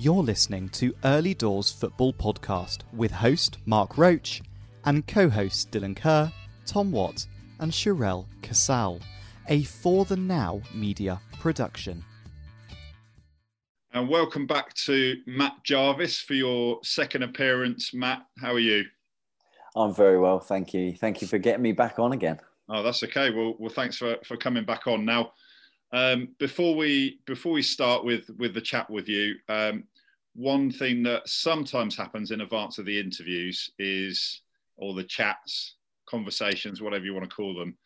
You're listening to Early Doors Football Podcast with host Mark Roach and co hosts Dylan Kerr, Tom Watt, and Sherelle Casal, a For the Now media production. And welcome back to Matt Jarvis for your second appearance. Matt, how are you? I'm very well, thank you. Thank you for getting me back on again. Oh, that's okay. Well, well, thanks for, for coming back on. Now, um, before we before we start with with the chat with you, um, one thing that sometimes happens in advance of the interviews is, or the chats, conversations, whatever you want to call them,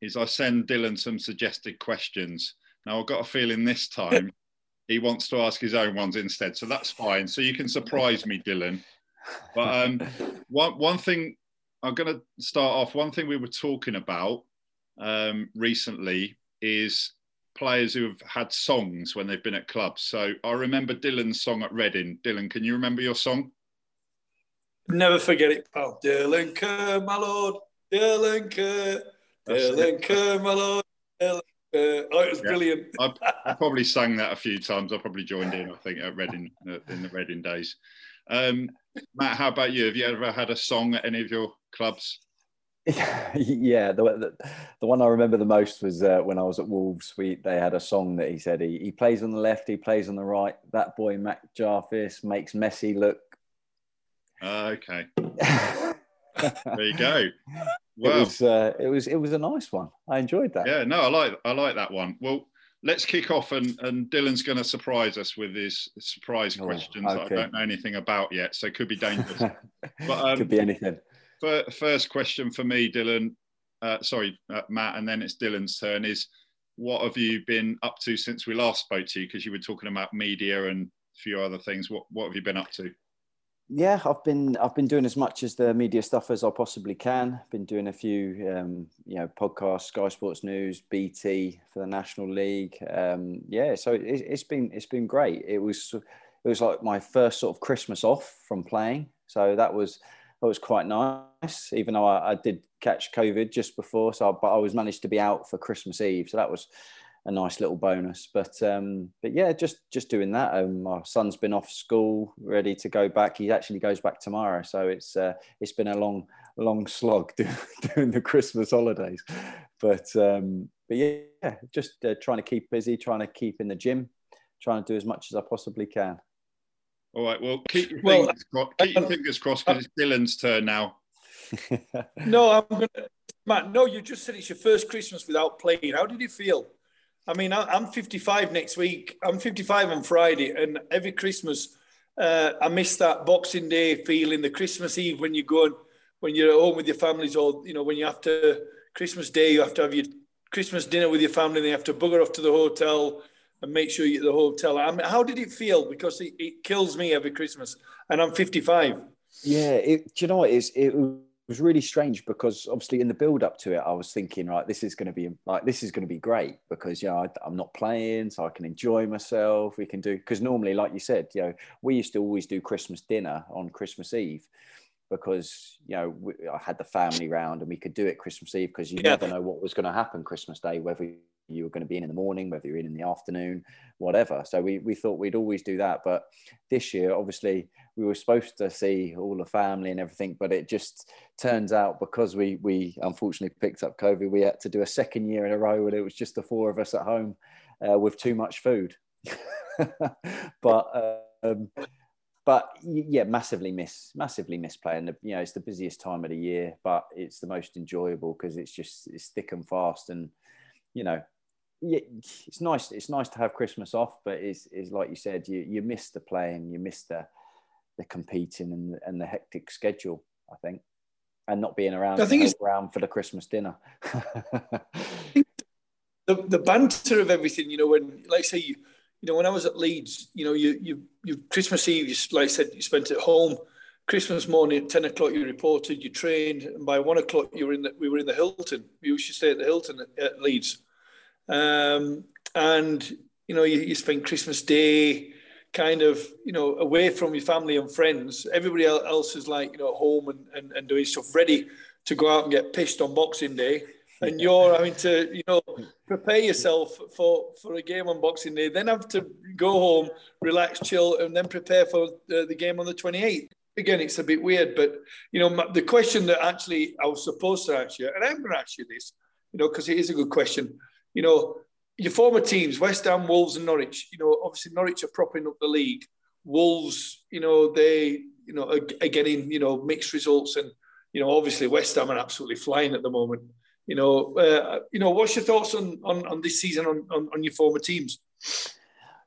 is I send Dylan some suggested questions. Now I've got a feeling this time he wants to ask his own ones instead, so that's fine. So you can surprise me, Dylan. But um, one one thing I'm going to start off. One thing we were talking about um, recently is players who have had songs when they've been at clubs. So I remember Dylan's song at Reading. Dylan, can you remember your song? Never forget it, pal. Dylan Kerr, my lord. Dylan Kerr. Dylan Kerr, my lord. Dylan Kerr. Oh, it was yeah. brilliant. I, I, probably sang that a few times. I probably joined in, I think, at Reading uh, in the Reading days. Um, Matt, how about you? Have you ever had a song at any of your clubs? yeah, the, the, the one I remember the most was uh, when I was at Wolves. We they had a song that he said he, he plays on the left, he plays on the right. That boy Matt Jarvis makes Messi look. Uh, okay. there you go. Well, it was uh, it was it was a nice one. I enjoyed that. Yeah, no, I like I like that one. Well, let's kick off and, and Dylan's going to surprise us with his surprise oh, questions okay. that I don't know anything about yet, so it could be dangerous. but um, could be anything. First question for me, Dylan. Uh, sorry, uh, Matt, and then it's Dylan's turn. Is what have you been up to since we last spoke to you? Because you were talking about media and a few other things. What what have you been up to? Yeah, I've been I've been doing as much as the media stuff as I possibly can. Been doing a few um, you know podcasts, Sky Sports News, BT for the National League. Um, yeah, so it, it's been it's been great. It was it was like my first sort of Christmas off from playing, so that was that was quite nice. Even though I, I did catch COVID just before, so I, but I was managed to be out for Christmas Eve, so that was a nice little bonus. But um, but yeah, just just doing that. Um, my son's been off school, ready to go back. He actually goes back tomorrow, so it's uh, it's been a long long slog doing the Christmas holidays. But um, but yeah, just uh, trying to keep busy, trying to keep in the gym, trying to do as much as I possibly can. All right. Well, keep your well, fingers, crossed, keep your fingers crossed because it's Dylan's turn now. no, I'm gonna, Matt. No, you just said it's your first Christmas without playing. How did you feel? I mean, I'm 55 next week. I'm 55 on Friday, and every Christmas, uh, I miss that Boxing Day feeling, the Christmas Eve when you go and when you're at home with your families, or you know, when you have to Christmas Day, you have to have your Christmas dinner with your family, and you have to bugger off to the hotel and make sure you get the hotel. I mean, how did it feel? Because it, it kills me every Christmas, and I'm 55. Yeah, it, do you know what? It's, it was really strange because obviously in the build up to it, I was thinking, right, this is going to be like this is going to be great because you know I, am not playing, so I can enjoy myself. We can do because normally, like you said, you know, we used to always do Christmas dinner on Christmas Eve because you know we, I had the family round and we could do it Christmas Eve because you yeah. never know what was going to happen Christmas Day, whether you were going to be in in the morning, whether you're in in the afternoon, whatever. So we, we thought we'd always do that. But this year, obviously, we were supposed to see all the family and everything, but it just turns out because we, we unfortunately picked up COVID, we had to do a second year in a row and it was just the four of us at home uh, with too much food. but, um, but yeah, massively miss, massively miss playing. You know, it's the busiest time of the year, but it's the most enjoyable because it's just it's thick and fast, and you know, yeah, it's nice. It's nice to have Christmas off, but it's, it's like you said, you, you miss the playing, you miss the the competing and the, and the hectic schedule. I think, and not being around. I think it's around for the Christmas dinner. the the banter of everything, you know, when like say you, you know, when I was at Leeds, you know, you you you Christmas Eve, you like I said, you spent at home. Christmas morning at ten o'clock, you reported, you trained, and by one o'clock, you were in the, we were in the Hilton. We used to stay at the Hilton at, at Leeds um, and, you know, you, you spend Christmas Day kind of, you know, away from your family and friends. Everybody else is like, you know, at home and, and, and doing stuff ready to go out and get pissed on Boxing Day. and you're having to, you know, prepare yourself for for a game on Boxing Day, then have to go home, relax, chill, and then prepare for the, the game on the 28th. Again, it's a bit weird, but you know, the question that actually I was supposed to ask you, and I'm going to ask you this, you know, because it is a good question. You know, your former teams, West Ham, Wolves, and Norwich. You know, obviously Norwich are propping up the league. Wolves, you know, they, you know, are, are getting, you know, mixed results, and you know, obviously West Ham are absolutely flying at the moment. You know, uh, you know, what's your thoughts on on, on this season on, on, on your former teams?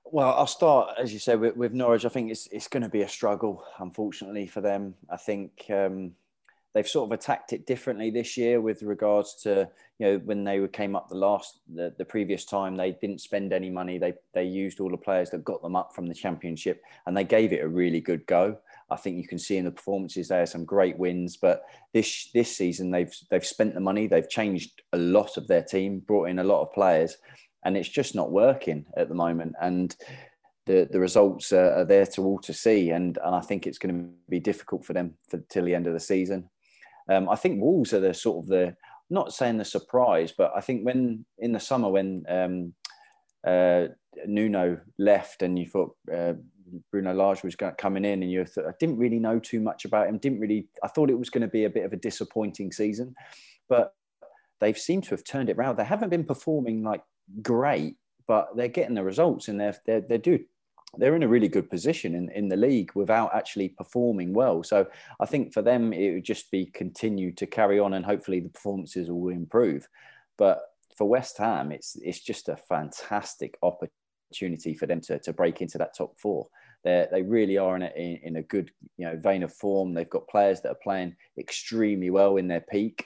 Well, I'll start as you said with, with, Norwich. I think it's it's going to be a struggle, unfortunately for them. I think um, they've sort of attacked it differently this year with regards to you know when they came up the last the, the previous time they didn't spend any money. They they used all the players that got them up from the championship and they gave it a really good go. I think you can see in the performances there some great wins, but this this season they've they've spent the money, they've changed a lot of their team, brought in a lot of players, and it's just not working at the moment. And the the results are, there to all to see, and and I think it's going to be difficult for them for till the end of the season. Um, I think Wolves are the sort of the not saying the surprise, but I think when in the summer when um, uh, Nuno left and you thought uh, Bruno Lage was coming in, and you th- I didn't really know too much about him. Didn't really. I thought it was going to be a bit of a disappointing season, but they've seemed to have turned it around. They haven't been performing like great, but they're getting the results, and they're they're, they're do they're in a really good position in, in the league without actually performing well. So I think for them it would just be continue to carry on, and hopefully the performances will improve. But for West Ham, it's it's just a fantastic opportunity for them to, to break into that top four. They they really are in a, in, in a good you know vein of form. They've got players that are playing extremely well in their peak,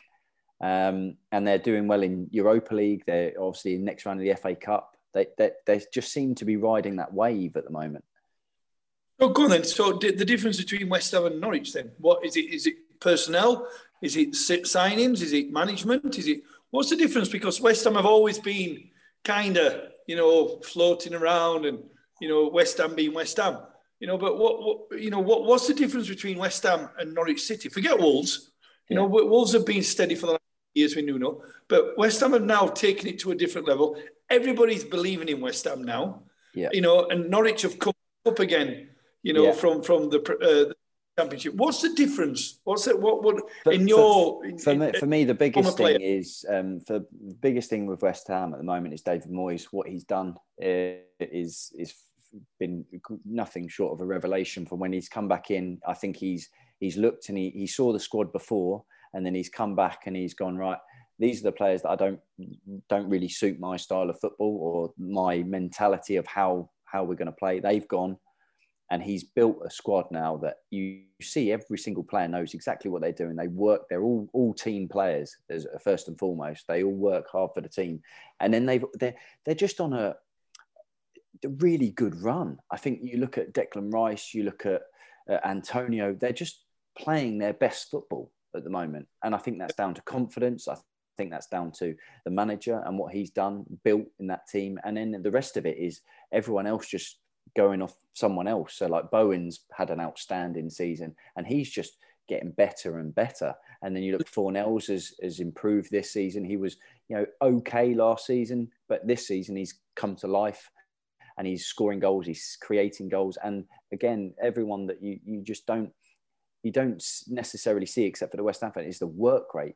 um, and they're doing well in Europa League. They're obviously in next round of the FA Cup. They, they they just seem to be riding that wave at the moment. Oh, go on then. So the difference between West Ham and Norwich then? What is it? Is it personnel? Is it signings? Is it management? Is it what's the difference? Because West Ham have always been kind of you know, floating around and, you know, West Ham being West Ham. You know, but what, what you know, what, what's the difference between West Ham and Norwich City? Forget Wolves. You yeah. know, Wolves have been steady for the last years, we know, but West Ham have now taken it to a different level. Everybody's believing in West Ham now. Yeah. You know, and Norwich have come up again. You know, yeah. from from the, uh, the championship. What's the difference? What's it? What what for, in your for, for, in, me, for me the biggest thing is um, for the biggest thing with West Ham at the moment is David Moyes. What he's done is is been nothing short of a revelation from when he's come back in. I think he's he's looked and he, he saw the squad before and then he's come back and he's gone right. These are the players that I don't don't really suit my style of football or my mentality of how how we're going to play. They've gone and he's built a squad now that you see every single player knows exactly what they're doing. They work. They're all all team players. First and foremost, they all work hard for the team, and then they've they're they're just on a, a really good run. I think you look at Declan Rice, you look at uh, Antonio. They're just playing their best football at the moment, and I think that's down to confidence. I think that's down to the manager and what he's done, built in that team, and then the rest of it is everyone else just going off someone else. So like Bowen's had an outstanding season and he's just getting better and better. And then you look Fornals has, has improved this season. He was, you know, okay last season, but this season he's come to life and he's scoring goals, he's creating goals. And again, everyone that you you just don't you don't necessarily see except for the West Ham fan is the work rate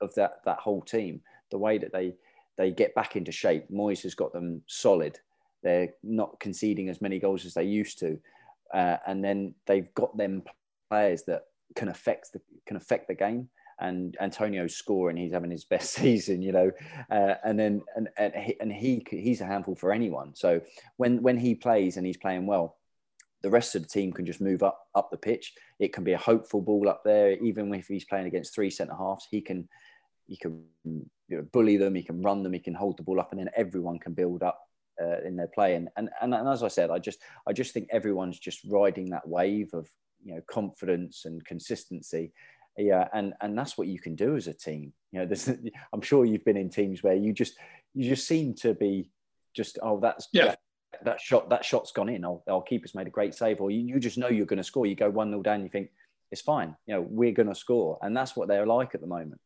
of that that whole team, the way that they they get back into shape. Moyes has got them solid they're not conceding as many goals as they used to, uh, and then they've got them players that can affect the can affect the game. And Antonio's scoring, he's having his best season, you know, uh, and then and and he, and he he's a handful for anyone. So when when he plays and he's playing well, the rest of the team can just move up up the pitch. It can be a hopeful ball up there, even if he's playing against three centre halves. He can he can you know, bully them, he can run them, he can hold the ball up, and then everyone can build up uh, in their play. And, and and as I said, I just I just think everyone's just riding that wave of you know confidence and consistency. Yeah, and and that's what you can do as a team. You know, there's, I'm sure you've been in teams where you just you just seem to be just oh that's yeah. That, that shot that shot's gone in. Our, our keeper's made a great save, or you, you just know you're going to score. You go one 0 down, you think it's fine. You know we're going to score, and that's what they're like at the moment.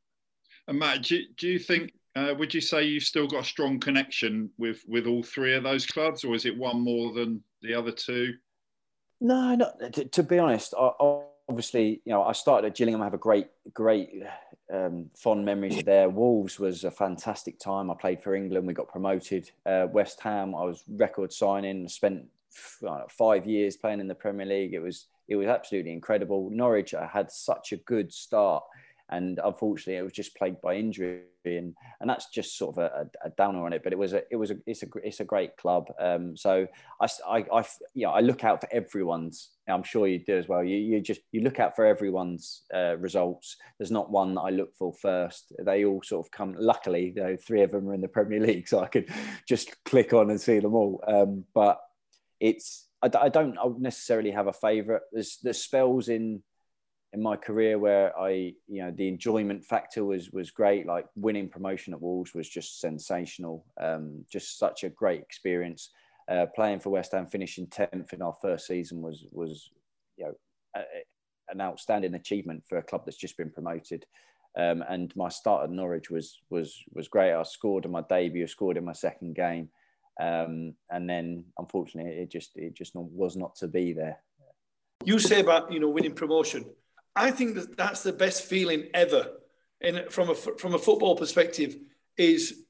And Matt, do, do you think uh, would you say you've still got a strong connection with with all three of those clubs, or is it one more than the other two? No, no. To, to be honest, I, obviously, you know, I started at Gillingham. I have a great, great, um, fond memories of there. Wolves was a fantastic time. I played for England. We got promoted. Uh, West Ham, I was record signing. Spent five years playing in the Premier League. It was it was absolutely incredible. Norwich, I had such a good start and unfortunately it was just plagued by injury and and that's just sort of a, a downer on it but it was a it was a it's a it's a great club. Um, so I, I I you know I look out for everyone's I'm sure you do as well. You you just you look out for everyone's uh, results. There's not one that I look for first. They all sort of come luckily though know, three of them are in the Premier League so I could just click on and see them all. Um, but it's I, I don't necessarily have a favorite there's there's spells in in my career where I, you know, the enjoyment factor was was great. Like winning promotion at Wolves was just sensational. Um, just such a great experience. Uh, playing for West Ham, finishing tenth in our first season was was, you know, a, an outstanding achievement for a club that's just been promoted. Um, and my start at Norwich was was was great. I scored in my debut, scored in my second game, um, and then unfortunately it just it just was not to be there. You say about you know winning promotion I think that that's the best feeling ever. And from a from a football perspective, is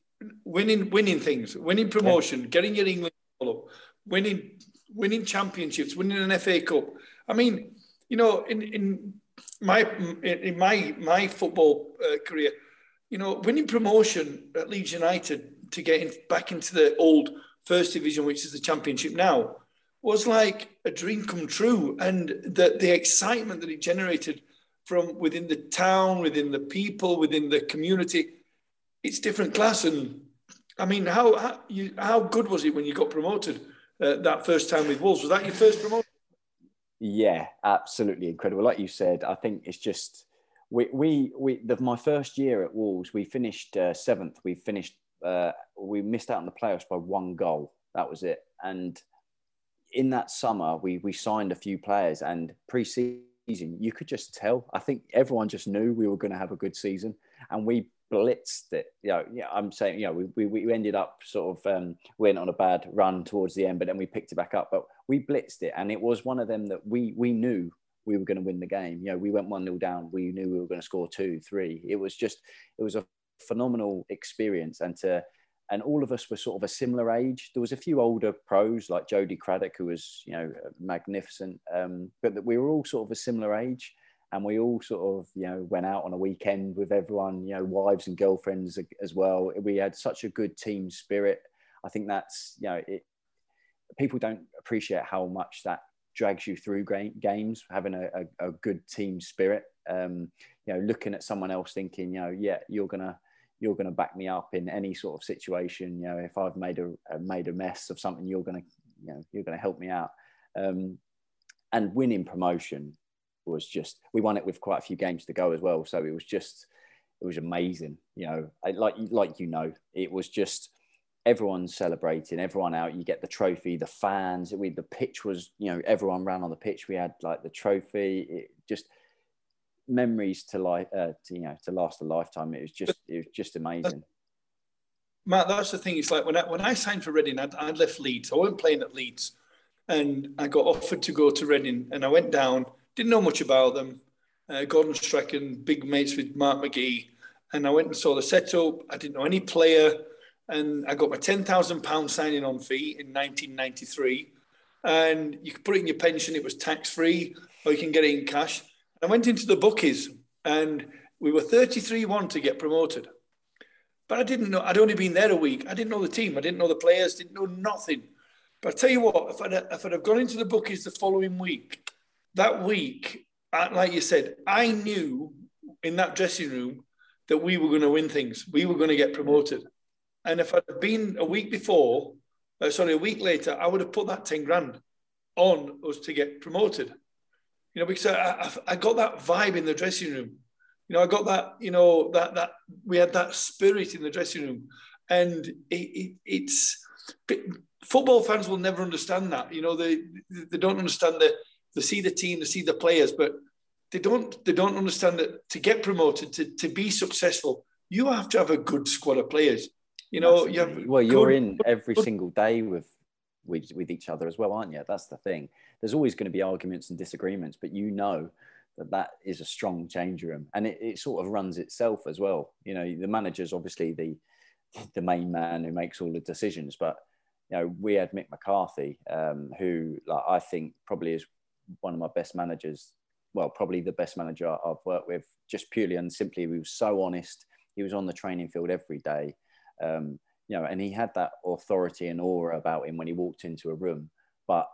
winning winning things, winning promotion, yeah. getting your England up, winning winning championships, winning an FA Cup. I mean, you know, in in my in my my football uh, career, you know, winning promotion at Leeds United to get in, back into the old first division, which is the championship now, was like a dream come true. And the, the excitement that it generated from within the town, within the people, within the community, it's different class. And I mean, how, how, you, how good was it when you got promoted uh, that first time with Wolves? Was that your first promotion? Yeah, absolutely incredible. Like you said, I think it's just we we we the, my first year at Wolves, we finished uh, seventh. We finished uh, we missed out on the playoffs by one goal. That was it. And in that summer, we we signed a few players, and pre-season you could just tell. I think everyone just knew we were going to have a good season, and we blitzed it. You know, yeah, I'm saying, you know, we, we, we ended up sort of um, went on a bad run towards the end, but then we picked it back up. But we blitzed it, and it was one of them that we we knew we were going to win the game. You know, we went one 0 down. We knew we were going to score two, three. It was just it was a phenomenal experience, and to and all of us were sort of a similar age. There was a few older pros like Jody Craddock, who was you know magnificent, um, but we were all sort of a similar age, and we all sort of you know went out on a weekend with everyone, you know, wives and girlfriends as well. We had such a good team spirit. I think that's you know it. People don't appreciate how much that drags you through games, having a, a, a good team spirit. Um, you know, looking at someone else, thinking, you know, yeah, you're gonna you're going to back me up in any sort of situation. You know, if I've made a, made a mess of something, you're going to, you know, you're going to help me out. Um, and winning promotion was just, we won it with quite a few games to go as well. So it was just, it was amazing. You know, like, like, you know, it was just, everyone celebrating, everyone out. You get the trophy, the fans. We, the pitch was, you know, everyone ran on the pitch. We had like the trophy. It just memories to like uh, to, you know to last a lifetime. It was just it was just amazing. Matt, that's the thing. It's like when I when I signed for Reading, I'd, I'd left Leeds. I wasn't playing at Leeds, and I got offered to go to Reading, and I went down. Didn't know much about them. Uh, Gordon Strachan, big mates with Mark McGhee, and I went and saw the setup. I didn't know any player, and I got my ten thousand pound signing on fee in 1993. And you could put it in your pension; it was tax free, or you can get it in cash. I went into the bookies and we were 33 1 to get promoted. But I didn't know, I'd only been there a week. I didn't know the team, I didn't know the players, didn't know nothing. But I tell you what, if I'd, if I'd have gone into the bookies the following week, that week, like you said, I knew in that dressing room that we were going to win things. We were going to get promoted. And if I'd been a week before, uh, sorry, a week later, I would have put that 10 grand on us to get promoted. You know, because I, I, got that vibe in the dressing room. You know, I got that, you know, that, that we had that spirit in the dressing room. And it, it, it's, football fans will never understand that. You know, they, they don't understand the, they see the team, they see the players, but they don't, they don't understand that to get promoted, to, to be successful, you have to have a good squad of players. You know, you have well, you're good, in every good, single day with, with with each other as well, aren't you? That's the thing. There's always going to be arguments and disagreements, but you know that that is a strong change room, and it, it sort of runs itself as well. You know, the manager's obviously the the main man who makes all the decisions, but you know, we had Mick McCarthy, um, who like I think probably is one of my best managers. Well, probably the best manager I've worked with, just purely and simply. He was so honest. He was on the training field every day, um, you know, and he had that authority and aura about him when he walked into a room. But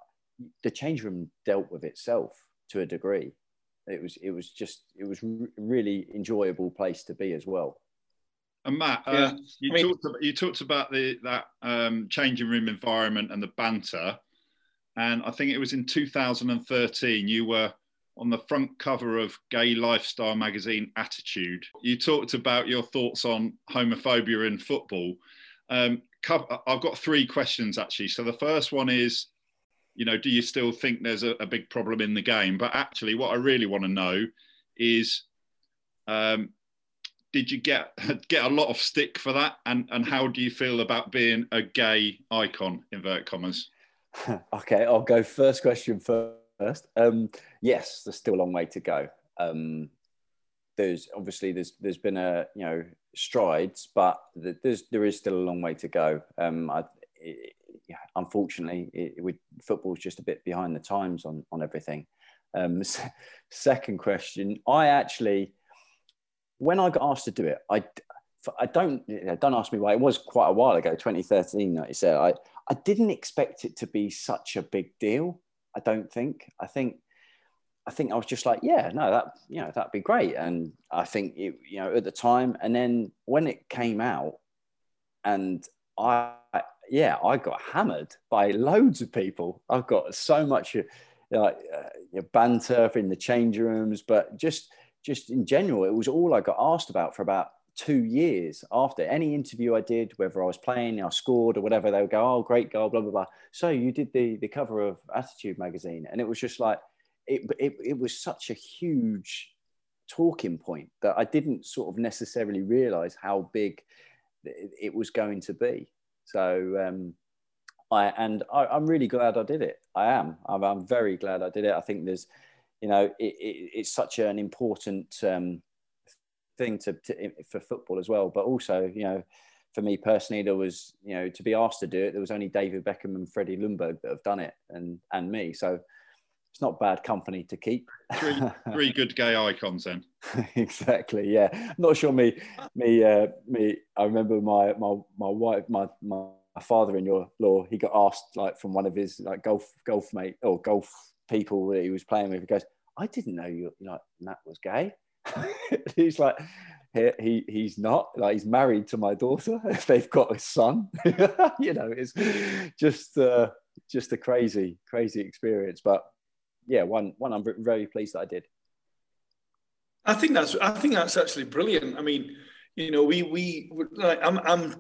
the change room dealt with itself to a degree. It was it was just it was really enjoyable place to be as well. And Matt, uh, yeah. uh, you, I mean, talked about, you talked about the that um, changing room environment and the banter, and I think it was in 2013 you were on the front cover of gay lifestyle magazine Attitude. You talked about your thoughts on homophobia in football. Um, I've got three questions actually. So the first one is, you know, do you still think there's a, a big problem in the game? But actually, what I really want to know is, um, did you get get a lot of stick for that? And and how do you feel about being a gay icon? Invert commas. okay, I'll go first question first. Um, yes, there's still a long way to go. Um, there's obviously there's there's been a you know strides, but there's there is still a long way to go. Um, I, it, unfortunately, it, it, football's just a bit behind the times on on everything. Um, second question, I actually when I got asked to do it, I, I don't, don't ask me why. It was quite a while ago, 2013. Like you said, I, I didn't expect it to be such a big deal. I don't think. I think, I think I was just like, yeah, no, that, you know, that'd be great. And I think it, you know, at the time, and then when it came out, and I, yeah, I got hammered by loads of people. I've got so much like uh, banter in the change rooms, but just just in general, it was all I got asked about for about two years after any interview I did, whether I was playing, I scored or whatever, they would go, Oh, great goal, blah, blah, blah. So you did the, the cover of Attitude magazine. And it was just like, it, it, it was such a huge talking point that I didn't sort of necessarily realize how big it was going to be. So, um, I, and I, am really glad I did it. I am. I'm, I'm very glad I did it. I think there's, you know, it, it, it's such an important um, thing to, to, for football as well. But also, you know, for me personally, there was, you know, to be asked to do it, there was only David Beckham and Freddie Ljungberg that have done it, and and me. So it's not bad company to keep. Three, three good gay icons then. exactly. Yeah. Not sure me, me, uh, me. I remember my my my wife, my my father-in-law. He got asked like from one of his like golf golf mate or golf people that he was playing with. He goes, I didn't know you like Matt was gay. he's like, he, he he's not like he's married to my daughter. They've got a son. you know, it's just uh, just a crazy crazy experience. But yeah, one one I'm very pleased that I did. I think that's I think that's actually brilliant. I mean, you know, we we like I'm I'm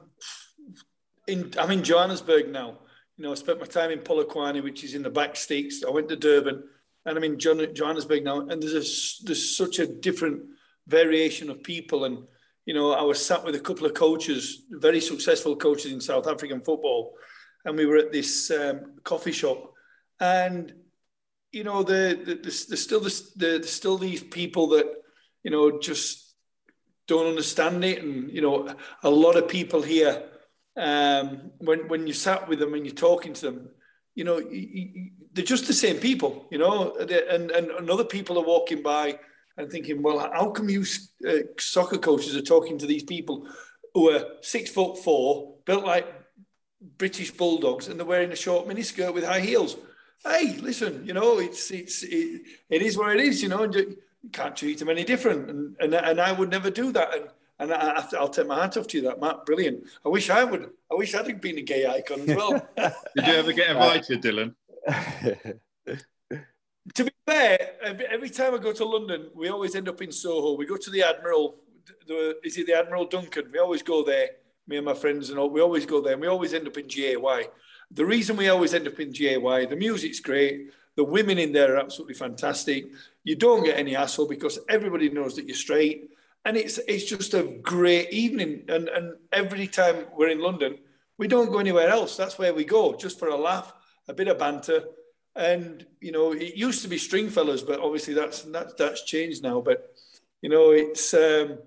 in I'm in Johannesburg now you know, I spent my time in Polokwane, which is in the back sticks. I went to Durban, and I'm in Johannesburg now. And there's a, there's such a different variation of people. And you know, I was sat with a couple of coaches, very successful coaches in South African football, and we were at this um, coffee shop, and you know, the, still the, still these people that you know just don't understand it, and you know, a lot of people here um, when when you sat with them and you're talking to them, you know, they're just the same people, you know, and, and, and other people are walking by and thinking, well, how come you uh, soccer coaches are talking to these people who are six foot four, built like British bulldogs, and they're wearing a short miniskirt with high heels? Hey, listen, you know, it's it's it, it is what it is, you know, and you can't treat them any different, and and, and I would never do that, and and I, will take my hat off to you, that Matt. Brilliant. I wish I would. I wish I'd have been a gay icon as well. Did you ever get invited, Dylan? to be fair, every time I go to London, we always end up in Soho. We go to the Admiral. The, is it the Admiral Duncan? We always go there. Me and my friends and all. We always go there. and We always end up in GAY. The reason we always end up in GAY, the music's great. The women in there are absolutely fantastic. You don't get any hassle because everybody knows that you're straight and it's it's just a great evening. And and every time we're in London, we don't go anywhere else. That's where we go, just for a laugh, a bit of banter, and you know, it used to be string Stringfellows, but obviously that's that's that's changed now. But you know, it's. Um,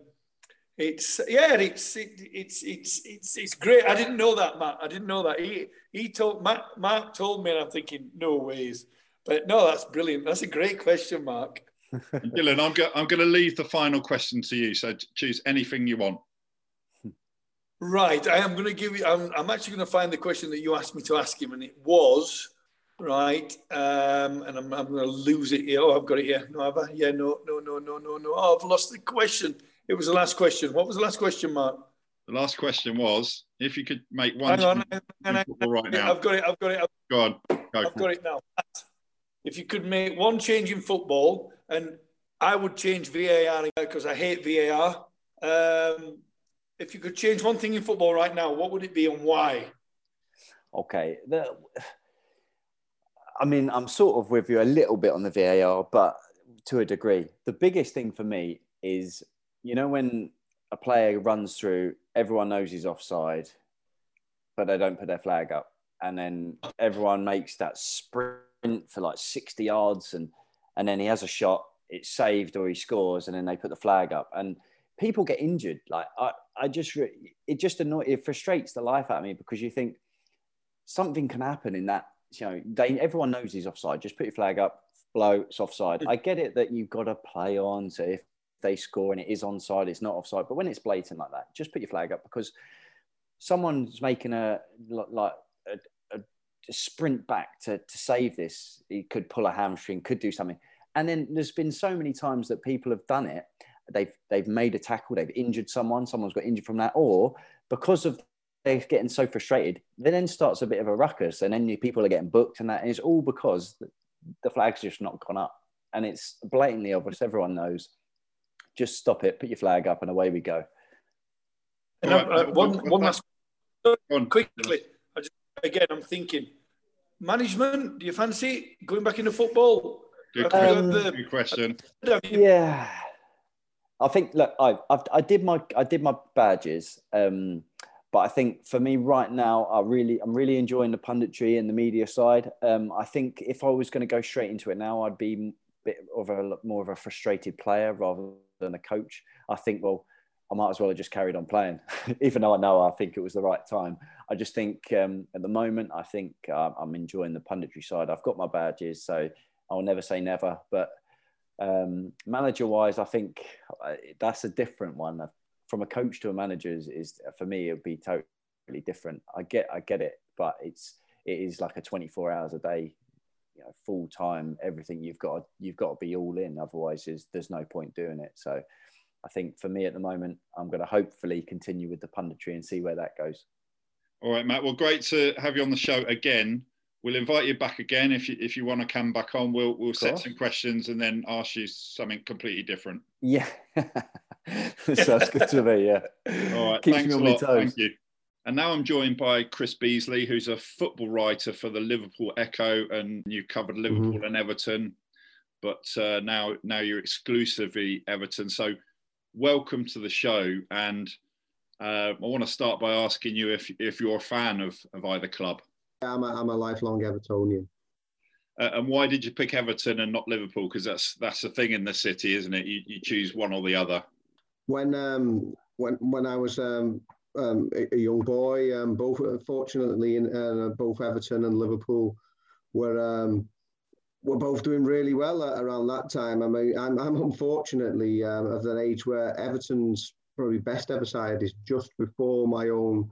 it's yeah, it's it, it's it's it's it's great. I didn't know that, Matt. I didn't know that. He he told Matt. Mark told me, and I'm thinking, no ways. But no, that's brilliant. That's a great question, Mark. Dylan, I'm go- I'm going to leave the final question to you. So choose anything you want. Right, I am going to give you. I'm, I'm actually going to find the question that you asked me to ask him, and it was right. Um, and I'm, I'm going to lose it here. Oh, I've got it here. No, have I? Yeah, no, no, no, no, no, no. Oh, I've lost the question. It was the last question. What was the last question, Mark? The last question was if you could make one. Hang on, hang on, hang on. right now. I've got it. I've got it. I've, Go on. Go I've got it now. If you could make one change in football, and I would change VAR because I hate VAR. Um, if you could change one thing in football right now, what would it be and why? Okay. The, I mean, I'm sort of with you a little bit on the VAR, but to a degree. The biggest thing for me is you know when a player runs through, everyone knows he's offside, but they don't put their flag up, and then everyone makes that sprint for like sixty yards, and and then he has a shot, it's saved or he scores, and then they put the flag up, and people get injured. Like I, I just it just annoys, it frustrates the life out of me because you think something can happen in that. You know, they everyone knows he's offside. Just put your flag up, blow, it's offside. I get it that you've got to play on. So if they score and it is onside, it's not offside. But when it's blatant like that, just put your flag up because someone's making a like a, a, a sprint back to, to save this. He could pull a hamstring, could do something. And then there's been so many times that people have done it. They've they've made a tackle, they've injured someone, someone's got injured from that, or because of they're getting so frustrated, they then starts a bit of a ruckus, and then people are getting booked, and that and it's all because the flag's just not gone up, and it's blatantly obvious. Everyone knows just stop it, put your flag up, and away we go. And right, uh, one, one last one quickly. I just, again, I'm thinking management. Do you fancy going back into football? Good, um, the, good question. Yeah, I think. Look, I I've, i did my I did my badges, um, but I think for me right now, I really I'm really enjoying the punditry and the media side. Um, I think if I was going to go straight into it now, I'd be a bit of a more of a frustrated player rather than a coach, I think, well, I might as well have just carried on playing, even though I know I think it was the right time. I just think um, at the moment, I think uh, I'm enjoying the punditry side. I've got my badges, so I'll never say never. But um, manager wise, I think uh, that's a different one. From a coach to a manager is, is for me, it would be totally different. I get, I get it, but it's it is like a 24 hours a day you know, full time, everything you've got, you've got to be all in. Otherwise, there's, there's no point doing it. So, I think for me at the moment, I'm going to hopefully continue with the punditry and see where that goes. All right, Matt. Well, great to have you on the show again. We'll invite you back again if you if you want to come back on. We'll we'll set some questions and then ask you something completely different. Yeah, sounds good to me. Yeah. All right. Keeps thanks a lot. Thank you. And now I'm joined by Chris Beesley, who's a football writer for the Liverpool Echo, and you covered Liverpool mm-hmm. and Everton, but uh, now now you're exclusively Everton. So, welcome to the show, and uh, I want to start by asking you if if you're a fan of of either club. I'm a, I'm a lifelong Evertonian. Uh, and why did you pick Everton and not Liverpool? Because that's that's the thing in the city, isn't it? You, you choose one or the other. When um, when when I was um, um, a, young boy. Um, both, fortunately, in uh, both Everton and Liverpool were um, were both doing really well around that time. I mean, I'm, I'm unfortunately um, of an age where Everton's probably best ever side is just before my own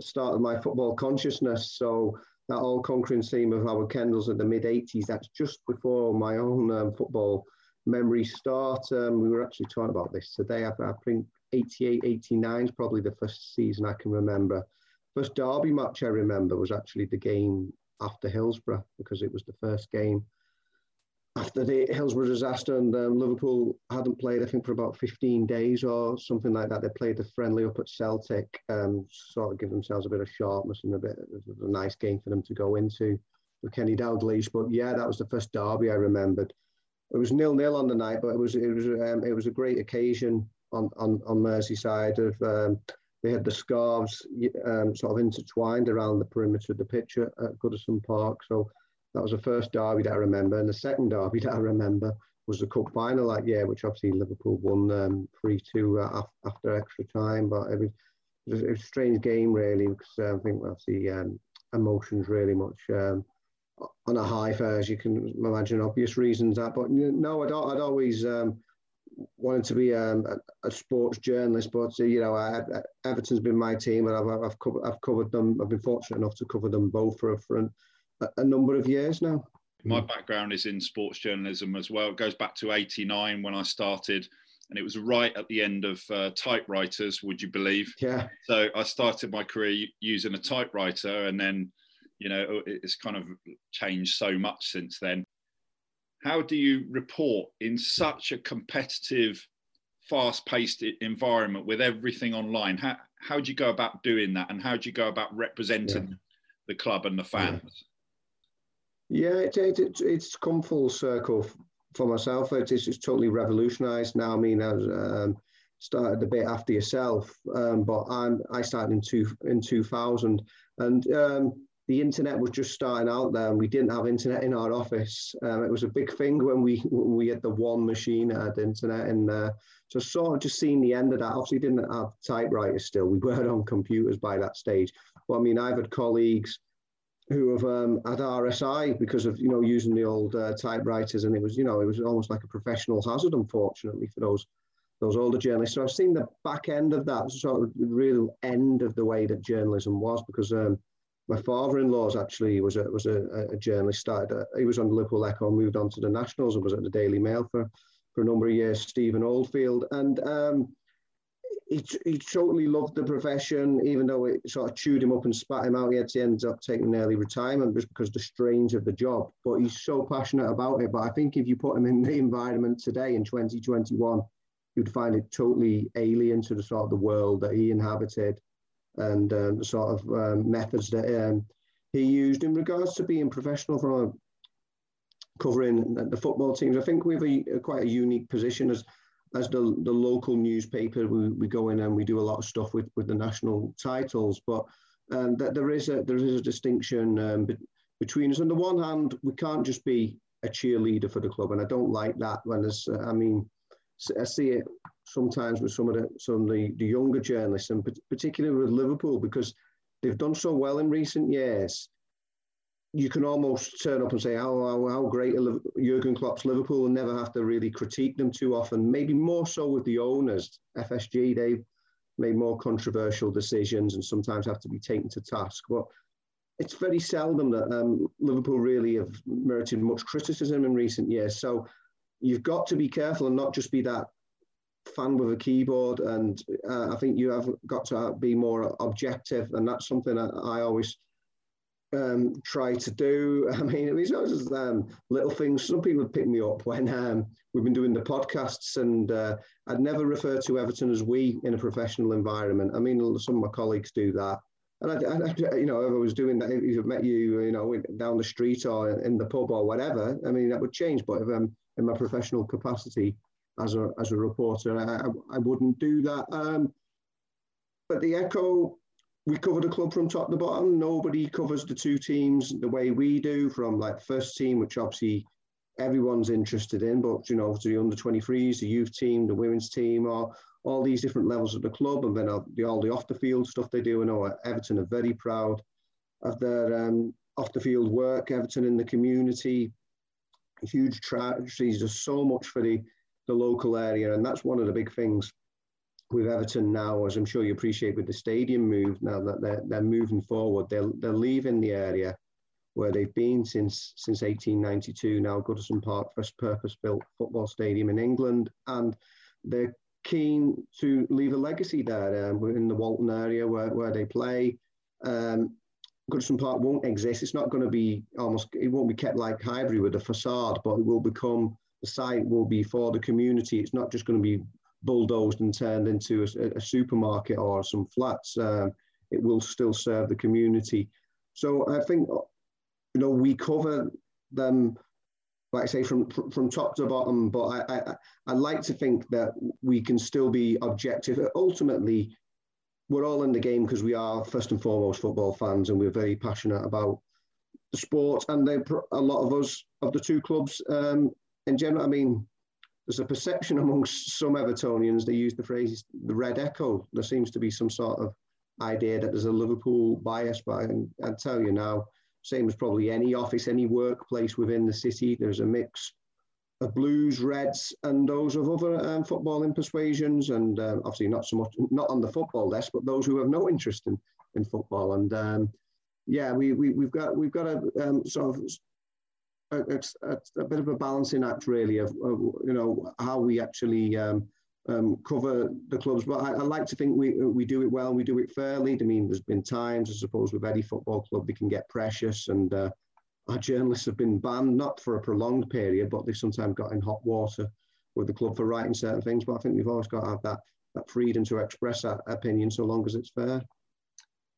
start of my football consciousness. So that all conquering team of Howard Kendall's in the mid 80s, that's just before my own um, football memory start. Um, we were actually talking about this today. I, I think 88, 89 is probably the first season I can remember. First derby match I remember was actually the game after Hillsborough because it was the first game after the Hillsborough disaster and um, Liverpool hadn't played, I think, for about 15 days or something like that. They played the friendly up at Celtic, um, sort of give themselves a bit of sharpness and a bit of a nice game for them to go into with Kenny Dalglish. But yeah, that was the first derby I remembered. It was nil nil on the night, but it was it was um, it was a great occasion on on, on Merseyside. Of um, they had the scarves um, sort of intertwined around the perimeter of the pitch at, Goodison Park. So that was the first derby that I remember, and the second derby that I remember was the cup final that year, which obviously Liverpool won um, three two uh, after extra time. But it was, it was, a strange game really because uh, I think obviously um, emotions really much um, on a high as you can imagine obvious reasons that. But no, I'd, I'd always um, wanted to be um, a, a, sports journalist, but uh, you know, I, I, Everton's been my team, and I've, I've, covered, I've covered them. I've been fortunate enough to cover them both for, for a, a number of years now. My background is in sports journalism as well. It goes back to '89 when I started, and it was right at the end of uh, typewriters. Would you believe? Yeah. So I started my career using a typewriter, and then, you know, it's kind of changed so much since then how do you report in such a competitive, fast-paced environment with everything online? How how do you go about doing that, and how do you go about representing yeah. the club and the fans? Yeah, it, it, it, it's come full circle for myself. It's, it's totally revolutionised now. I mean, I um, started a bit after yourself, um, but I'm, I started in two in 2000, and um, the internet was just starting out there and we didn't have internet in our office. Um, it was a big thing when we when we had the one machine that had internet in there. So sort of just seeing the end of that. Obviously didn't have typewriters still. We were on computers by that stage. But I mean, I've had colleagues who have um, had RSI because of, you know, using the old uh, typewriters. And it was, you know, it was almost like a professional hazard, unfortunately, for those those older journalists. So I've seen the back end of that sort of real end of the way that journalism was because um, my father-in-law's actually was a was a, a journalist. Started a, he was on the Liverpool Echo, moved on to the Nationals, and was at the Daily Mail for for a number of years. Stephen Oldfield, and um, he he totally loved the profession, even though it sort of chewed him up and spat him out. He had to end up taking early retirement just because the strains of the job. But he's so passionate about it. But I think if you put him in the environment today in 2021, you'd find it totally alien to the sort of the world that he inhabited and um, sort of um, methods that um, he used in regards to being professional from covering the football teams. I think we have a, a, quite a unique position as as the, the local newspaper. We, we go in and we do a lot of stuff with, with the national titles, but um, that there is a there is a distinction um, be, between us. On the one hand, we can't just be a cheerleader for the club, and I don't like that. When there's, uh, I mean, I see it sometimes with some of the some of the, the younger journalists, and particularly with Liverpool, because they've done so well in recent years. You can almost turn up and say, "Oh, how, how great are Jurgen Klopp's Liverpool," and never have to really critique them too often. Maybe more so with the owners, FSG. They've made more controversial decisions and sometimes have to be taken to task. But it's very seldom that um, Liverpool really have merited much criticism in recent years. So you've got to be careful and not just be that fan with a keyboard, and uh, I think you have got to be more objective, and that's something that I always um, try to do. I mean, it's always um, little things. Some people pick me up when um, we've been doing the podcasts, and uh, I'd never refer to Everton as we in a professional environment. I mean, some of my colleagues do that. And I, I, you know, if I was doing that, if I met you, you know, down the street or in the pub or whatever, I mean, that would change. But if I'm in my professional capacity, as a as a reporter. I, I wouldn't do that. Um, but the Echo, we cover the club from top to bottom. Nobody covers the two teams the way we do, from like first team, which obviously everyone's interested in, but you know, to the under 23s, the youth team, the women's team, or all these different levels of the club, and then all the, all the off the field stuff they do. I know Everton are very proud of their um, off the field work. Everton in the community, huge tragedies. There's so much for the the local area. And that's one of the big things with Everton now, as I'm sure you appreciate with the stadium move now that they're, they're moving forward. They're, they're leaving the area where they've been since since 1892, now Goodison Park, first purpose-built football stadium in England. And they're keen to leave a legacy there um, in the Walton area where, where they play. Um, Goodison Park won't exist. It's not going to be almost, it won't be kept like Highbury with a facade, but it will become the site will be for the community. It's not just going to be bulldozed and turned into a, a supermarket or some flats. Um, it will still serve the community. So I think, you know, we cover them like I say, from from top to bottom. But I, I I like to think that we can still be objective. Ultimately, we're all in the game because we are first and foremost football fans, and we're very passionate about the sport. And a lot of us of the two clubs um, in general. I mean, there's a perception amongst some Evertonians. They use the phrase "the Red Echo." There seems to be some sort of idea that there's a Liverpool bias, but I, I tell you now same as probably any office, any workplace within the city. There's a mix of blues, reds, and those of other um, footballing persuasions, and um, obviously not so much not on the football desk, but those who have no interest in in football. And um, yeah, we, we we've got we've got a um, sort of a, a, a, bit of a balancing act really of, of you know how we actually um, um, cover the clubs. But I, I, like to think we we do it well, we do it fairly. I mean, there's been times, I suppose, with any football club, they can get precious, and uh, our journalists have been banned not for a prolonged period, but they've sometimes got in hot water with the club for writing certain things. But I think we've always got to have that that freedom to express that opinion, so long as it's fair.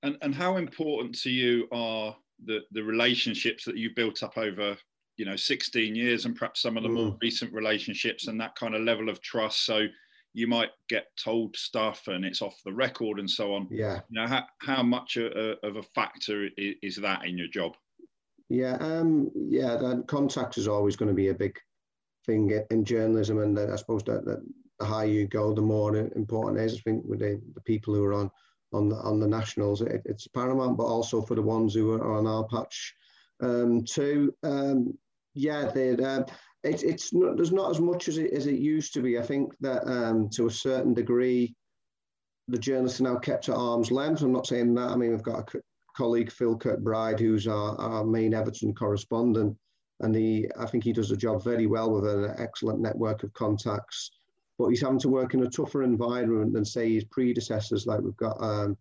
And and how important to you are the the relationships that you built up over you know 16 years and perhaps some of the mm. more recent relationships and that kind of level of trust so you might get told stuff and it's off the record and so on. Yeah. You know, how, how much a, a, of a factor is, is, that in your job? Yeah, um, yeah, that contact is always going to be a big thing in journalism, and I suppose that, that the higher you go, the more important it is. I think with the, the people who are on on the, on the nationals, it, it's paramount, but also for the ones who are on our patch um, too. Um, yeah, they. Um, it, it's not, there's not as much as it, as it used to be. I think that um, to a certain degree, the journalists are now kept at arm's length. I'm not saying that. I mean, we've got a colleague, Phil Kirkbride, who's our, our main Everton correspondent, and he, I think he does a job very well with an excellent network of contacts. But he's having to work in a tougher environment than, say, his predecessors. Like we've got um,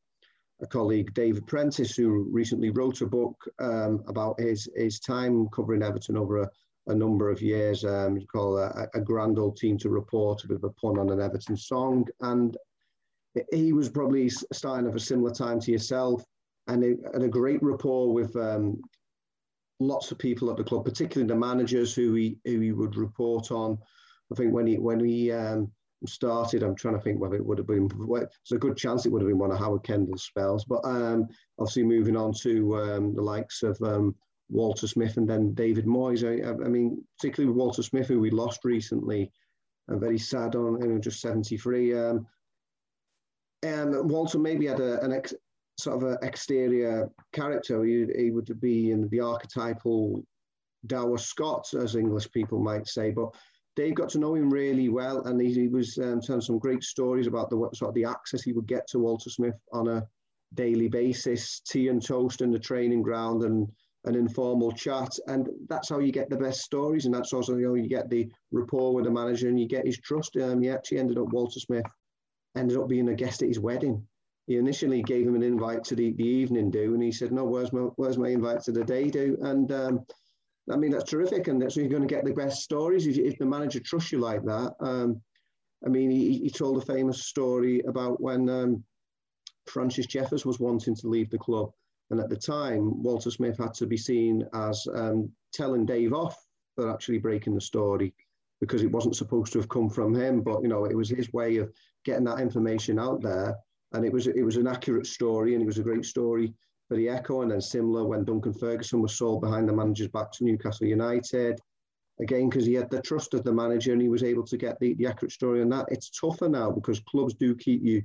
a colleague, David Prentice, who recently wrote a book um, about his, his time covering Everton over a a number of years. Um, you call a, a grand old team to report, a bit of a pun on an Everton song. And he was probably starting at a similar time to yourself and had a great rapport with um, lots of people at the club, particularly the managers who he, who he would report on. I think when he, when he um, started, I'm trying to think whether it would have been, there's a good chance it would have been one of Howard Kendall's spells, but um, obviously moving on to um, the likes of um, Walter Smith and then David Moyes. I, I, mean, particularly with Walter Smith, who we lost recently, I'm very sad on, you know, just 73. Um, and Walter maybe had a, an ex, sort of an exterior character. He, he would be in the archetypal dour Scots, as English people might say. But Dave got to know him really well, and he, he was um, telling some great stories about the sort of the access he would get to Walter Smith on a daily basis, tea and toast in the training ground, and an informal chat, and that's how you get the best stories, and that's also know you get the rapport with the manager, and you get his trust. Um, he actually ended up Walter Smith ended up being a guest at his wedding. He initially gave him an invite to the, the evening do, and he said, "No, where's my where's my invite to the day do?" And um, I mean that's terrific, and that's where you're going to get the best stories if, if the manager trusts you like that. Um, I mean, he, he told a famous story about when um, Francis Jeffers was wanting to leave the club and at the time, Walter Smith had to be seen as um, telling Dave off for actually breaking the story because it wasn't supposed to have come from him. But you know, it was his way of getting that information out there, and it was it was an accurate story, and it was a great story the Echo. And then similar when Duncan Ferguson was sold behind the manager's back to Newcastle United, again because he had the trust of the manager and he was able to get the, the accurate story on that. It's tougher now because clubs do keep you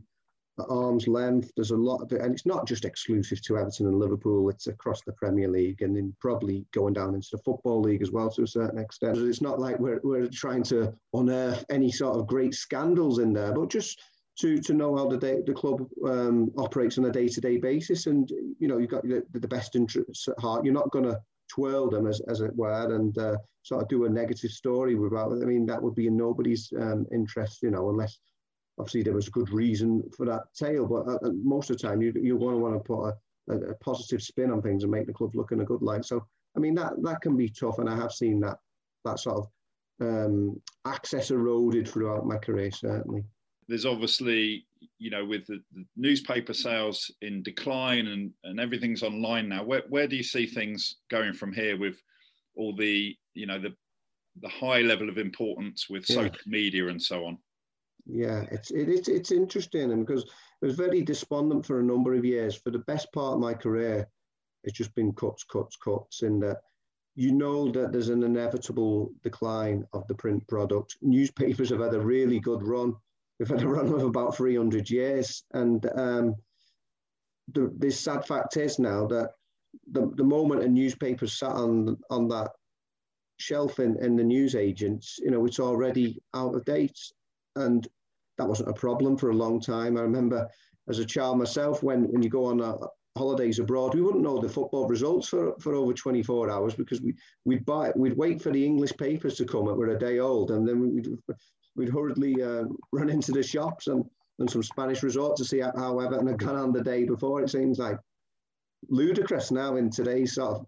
at arm's length. There's a lot of it, and it's not just exclusive to Everton and Liverpool. It's across the Premier League and then probably going down into the Football League as well to a certain extent. It's not like we're, we're trying to unearth any sort of great scandals in there, but just to, to know how the, day, the club um, operates on a day-to-day basis. And, you know, you've got the, the best interests at heart. You're not going to twirl them, as, as it were, and uh, sort of do a negative story without, I mean, that would be in nobody's um, interest, you know, unless obviously there was a good reason for that tale, but uh, uh most of the time you, you're going to want to put a, a, a, positive spin on things and make the club look in a good light. So, I mean, that, that can be tough. And I have seen that, that sort of um, access eroded throughout my career, certainly. There's obviously, you know, with the, the newspaper sales in decline and, and everything's online now, where, where do you see things going from here with all the, you know, the the high level of importance with yeah. social media and so on. Yeah, it's it, it's it's interesting, and because it was very despondent for a number of years. For the best part of my career, it's just been cuts, cuts, cuts, in that you know that there's an inevitable decline of the print product. Newspapers have had a really good run. We've had a run of about 300 years, and um, the, the sad fact is now that the, the moment a newspaper sat on on that shelf in, in the news agents, you know, it's already out of date. And that wasn't a problem for a long time. I remember as a child myself, when, when you go on a, holidays abroad, we wouldn't know the football results for, for over 24 hours because we, we'd buy, we'd wait for the English papers to come. We're a day old, and then we'd, we'd hurriedly uh, run into the shops and, and some Spanish resort to see how Everton had gone on the day before. It seems like ludicrous now in today's sort of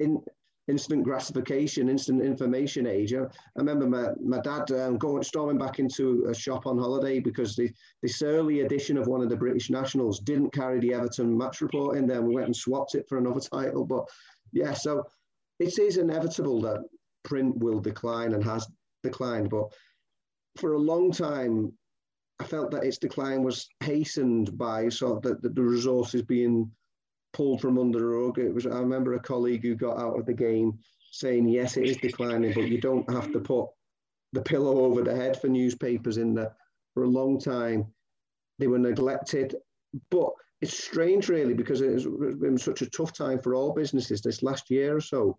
in instant gratification, instant information age. I, remember my, my dad um, going storming back into a shop on holiday because the, this early edition of one of the British Nationals didn't carry the Everton match report in there. We went and swapped it for another title. But yeah, so it is inevitable that print will decline and has declined. But for a long time, I felt that its decline was hastened by sort of the, the, resources being pulled from under the rug. It was I remember a colleague who got out of the game saying, yes, it is declining, but you don't have to put the pillow over the head for newspapers in there. For a long time, they were neglected. But it's strange, really, because it's been such a tough time for all businesses this last year or so.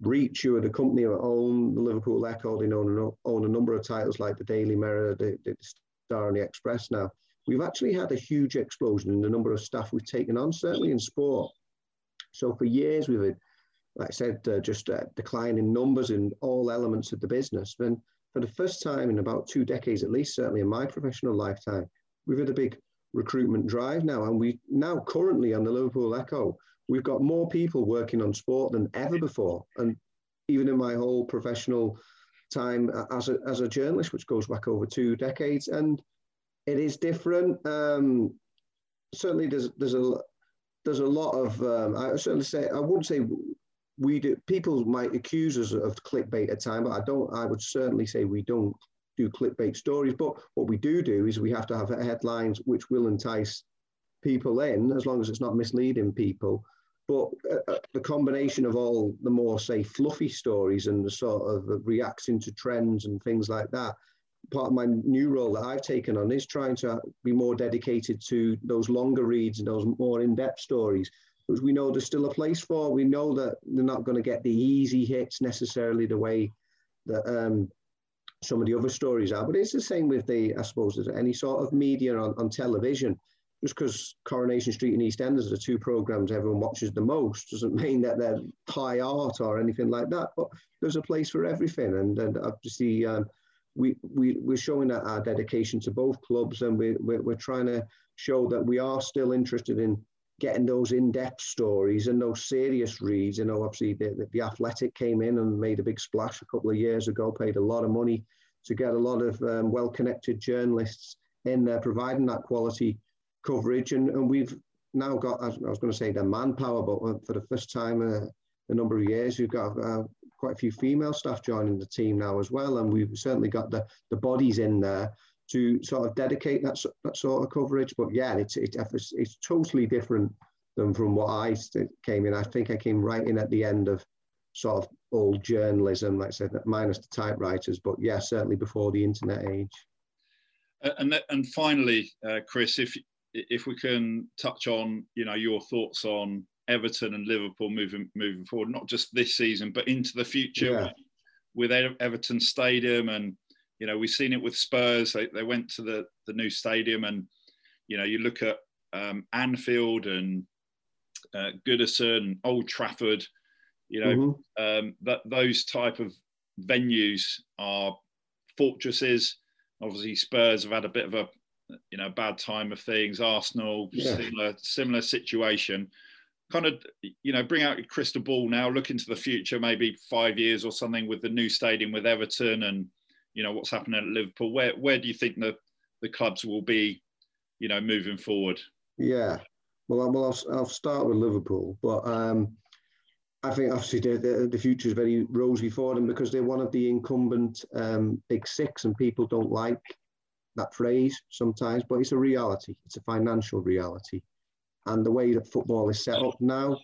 Reach, you're the company that own the Liverpool Echo, they own, own a number of titles like the Daily Mirror, the, the Star and the Express now we've actually had a huge explosion in the number of staff we've taken on, certainly in sport. So for years we've had, like I said, uh, just decline in numbers in all elements of the business. Then for the first time in about two decades, at least, certainly in my professional lifetime, we've had a big recruitment drive now. And we now currently on the Liverpool Echo, we've got more people working on sport than ever before. And even in my whole professional time as a, as a journalist, which goes back over two decades. And it is different. Um, certainly, there's there's a there's a lot of um, I certainly say I wouldn't say we do. People might accuse us of clickbait at time, but I don't. I would certainly say we don't do clickbait stories. But what we do do is we have to have headlines which will entice people in, as long as it's not misleading people. But uh, uh the combination of all the more say fluffy stories and the sort of reacting to trends and things like that part of my new role that I've taken on is trying to be more dedicated to those longer reads and those more in-depth stories, which we know there's still a place for. We know that they're not going to get the easy hits necessarily the way that um, some of the other stories are. But it's the same with the, I suppose, any sort of media on, on television. Just because Coronation Street and EastEnders are two programs everyone watches the most doesn't mean that they're high art or anything like that. But there's a place for everything, and and obviously. Um, we, we, we're showing our dedication to both clubs and we, we're, we're trying to show that we are still interested in getting those in-depth stories and those serious reads. You know, obviously the, the Athletic came in and made a big splash a couple of years ago, paid a lot of money to get a lot of um, well-connected journalists in there providing that quality coverage. And, and we've now got, I was going to say the manpower, but uh, for the first time uh, a number of years, we've got uh, quite a few female staff joining the team now as well, and we've certainly got the the bodies in there to sort of dedicate that that sort of coverage. But yeah, it's it's it's totally different than from what I came in. I think I came right in at the end of sort of old journalism, like I said, minus the typewriters. But yeah, certainly before the internet age. And and finally, uh, Chris, if if we can touch on you know your thoughts on Everton and Liverpool moving moving forward, not just this season, but into the future yeah. with, with Everton Stadium. And, you know, we've seen it with Spurs. They, they went to the, the new stadium and, you know, you look at um, Anfield and uh, Goodison, Old Trafford, you know, mm-hmm. um, that those type of venues are fortresses. Obviously, Spurs have had a bit of a, you know, bad time of things. Arsenal, yeah. similar similar situation kind of you know bring out your crystal ball now look into the future maybe five years or something with the new stadium with everton and you know what's happening at liverpool where where do you think the the clubs will be you know moving forward yeah well, well I'll, I'll start with liverpool but um I think obviously the, the, the, future is very rosy for them because they're one of the incumbent um, big six, and people don't like that phrase sometimes, but it's a reality. It's a financial reality. And the way that football is set up now,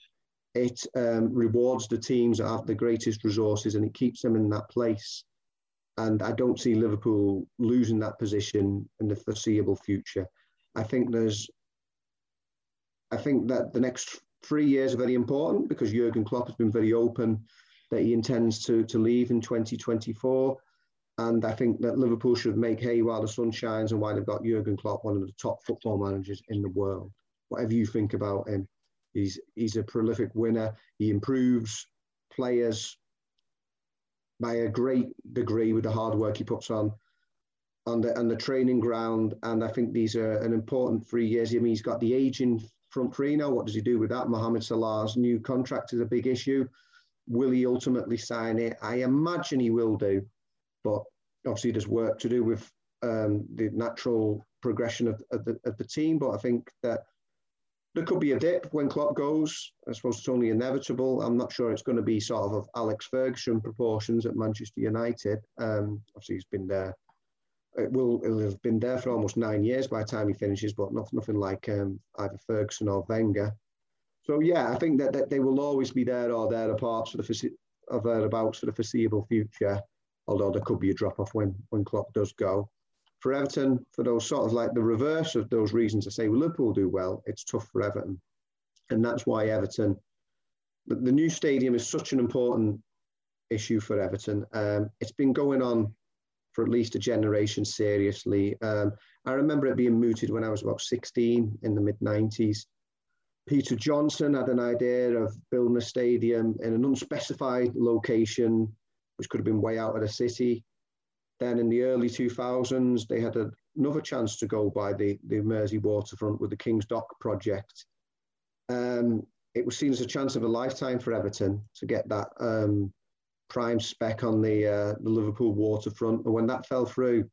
it um, rewards the teams that have the greatest resources and it keeps them in that place. And I don't see Liverpool losing that position in the foreseeable future. I think there's, I think that the next three years are very important because Jurgen Klopp has been very open that he intends to, to leave in 2024. And I think that Liverpool should make hay while the sun shines and while they've got Jurgen Klopp, one of the top football managers in the world. Whatever you think about him, he's he's a prolific winner. He improves players by a great degree with the hard work he puts on on the on the training ground. And I think these are an important three years. I mean, he's got the aging front three now. What does he do with that? Mohamed Salah's new contract is a big issue. Will he ultimately sign it? I imagine he will do but obviously there's work to do with um, the natural progression of, of, the, of the team. But I think that there could be a dip when Klopp goes. I suppose it's only inevitable. I'm not sure it's going to be sort of of Alex Ferguson proportions at Manchester United. Um, obviously, he's been there. It will it'll have been there for almost nine years by the time he finishes, but not, nothing like um, either Ferguson or Wenger. So yeah, I think that, that they will always be there or thereabouts for the thereabouts for the foreseeable future although there could be a drop off when when Klopp does go. For Everton, for those sort of like the reverse of those reasons, I say well, Liverpool do well. It's tough for Everton, and that's why Everton. The, the new stadium is such an important issue for Everton. Um, it's been going on for at least a generation seriously. Um, I remember it being mooted when I was about 16 in the mid 90s. Peter Johnson had an idea of building a stadium in an unspecified location which could have been way out of the city. Then in the early 2000s, they had a, another chance to go by the, the Mersey waterfront with the King's Dock project. Um, it was seen as a chance of a lifetime for Everton to get that um, prime spec on the, uh, the Liverpool waterfront. And when that fell through,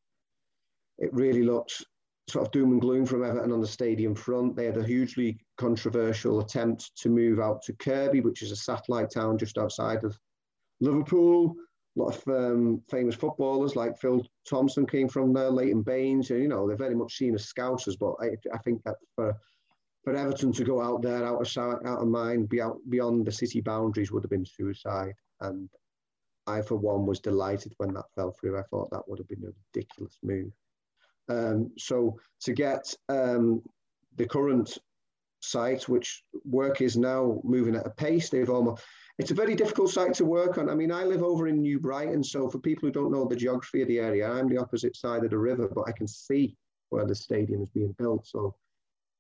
it really looked sort of doom and gloom from Everton on the stadium front. They had a hugely controversial attempt to move out to Kirkby, which is a satellite town just outside of Liverpool a lot of um, famous footballers like Phil Thompson came from there, Leighton Baines, and you know they're very much seen as scousers. But I, I think that for for Everton to go out there, out of sight, out of mind, be out beyond the city boundaries would have been suicide. And I, for one, was delighted when that fell through. I thought that would have been a ridiculous move. Um, so to get um, the current site, which work is now moving at a pace, they've almost it's a very difficult site to work on. I mean, I live over in New Brighton, so for people who don't know the geography of the area, I'm the opposite side of the river, but I can see where the stadium is being built. So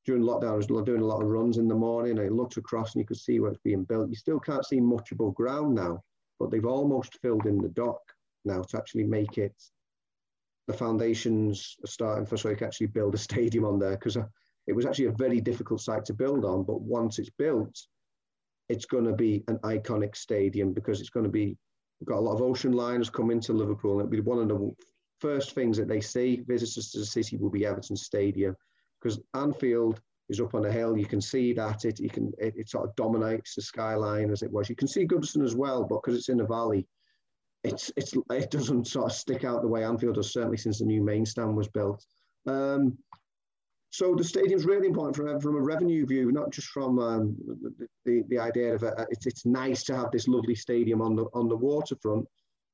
during lockdown, I was doing a lot of runs in the morning. I looked across and you could see where it's being built. You still can't see much above ground now, but they've almost filled in the dock now to actually make it. The foundations are starting for so you can actually build a stadium on there because uh, it was actually a very difficult site to build on. But once it's built, it's going to be an iconic stadium because it's going to be we've got a lot of ocean liners coming to Liverpool. And it'll be one of the first things that they see. Visitors to the city will be Everton Stadium because Anfield is up on a hill. You can see that it you can it, it, sort of dominates the skyline as it was. You can see Goodison as well, but because it's in a valley, it's it's it doesn't sort of stick out the way Anfield does. Certainly since the new main stand was built. Um, so the stadium is really important from, from a revenue view, not just from um, the, the, idea of a, it's, it's nice to have this lovely stadium on the on the waterfront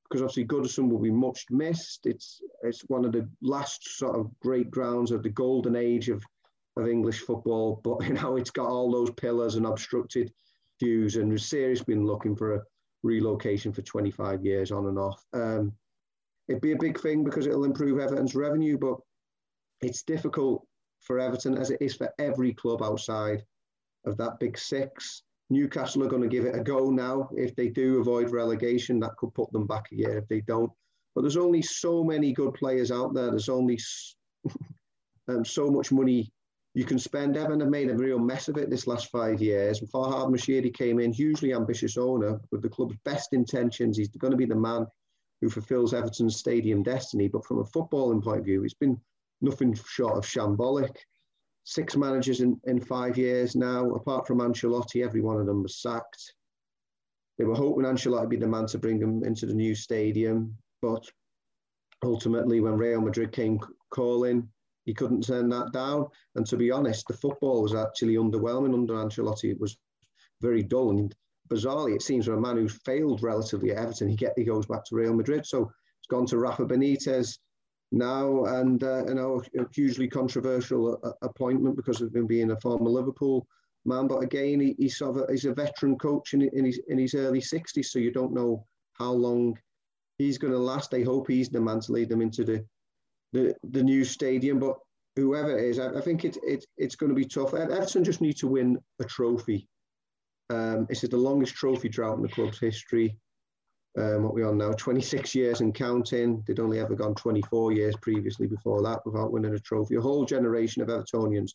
because obviously Goodison will be much missed. It's it's one of the last sort of great grounds of the golden age of, of English football, but you know it's got all those pillars and obstructed views, and seriously been looking for a relocation for 25 years on and off. Um, it'd be a big thing because it'll improve Everton's revenue, but it's difficult for Everton as it is for every club outside of that big six. Newcastle are going to give it a go now. If they do avoid relegation, that could put them back a year if they don't. But there's only so many good players out there. There's only um, so much money you can spend. Everton have made a real mess of it this last five years. Farhad Moshiri came in, hugely ambitious owner with the club's best intentions. He's going to be the man who fulfills Everton's stadium destiny. But from a footballing point of view, it's been nothing short of shambolic. Six managers in, in five years now, apart from Ancelotti, every one of them was sacked. They were hoping Ancelotti would be the man to bring them into the new stadium, but ultimately, when Real Madrid came calling, he couldn't turn that down. And to be honest, the football was actually underwhelming under Ancelotti. It was very dull. And bizarrely, it seems for a man who failed relatively at Everton, he get he goes back to Real Madrid. So it's gone to Rafa Benitez now, and uh, you know, a hugely controversial uh, appointment because of him being a former Liverpool man. But again, he, he's a, he's a veteran coach in, in his in his early 60s, so you don't know how long he's going to last. They hope he's the man to lead them into the the, the new stadium. But whoever it is, I, I think it, it, it's going to be tough. Everton just need to win a trophy. Um, is the longest trophy drought in the club's history. Um, what we on now, 26 years and counting. They'd only ever gone 24 years previously before that without winning a trophy. A whole generation of Evertonians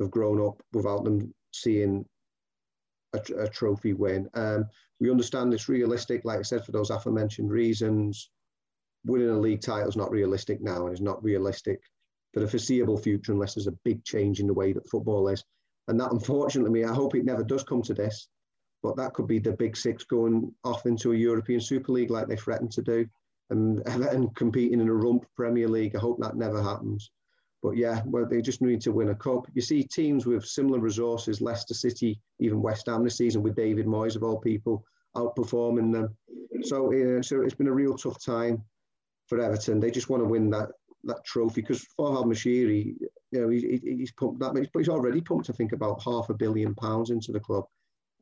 have grown up without them seeing a, a trophy win. Um, we understand it's realistic, like I said, for those aforementioned reasons winning a league title is not realistic now and is not realistic for the foreseeable future unless there's a big change in the way that football is. And that, unfortunately, I hope it never does come to this, but that could be the big six going off into a European Super League like they threatened to do and, and competing in a rump Premier League. I hope that never happens. But yeah, well, they just need to win a cup. You see teams with similar resources, Leicester City, even West Ham this season with David Moyes of all people, outperforming them. So, uh, so it's been a real tough time for Everton. They just want to win that that trophy because Farhad Moshiri, you know, he, he's pumped that, but he's already pumped, I think, about half a billion pounds into the club,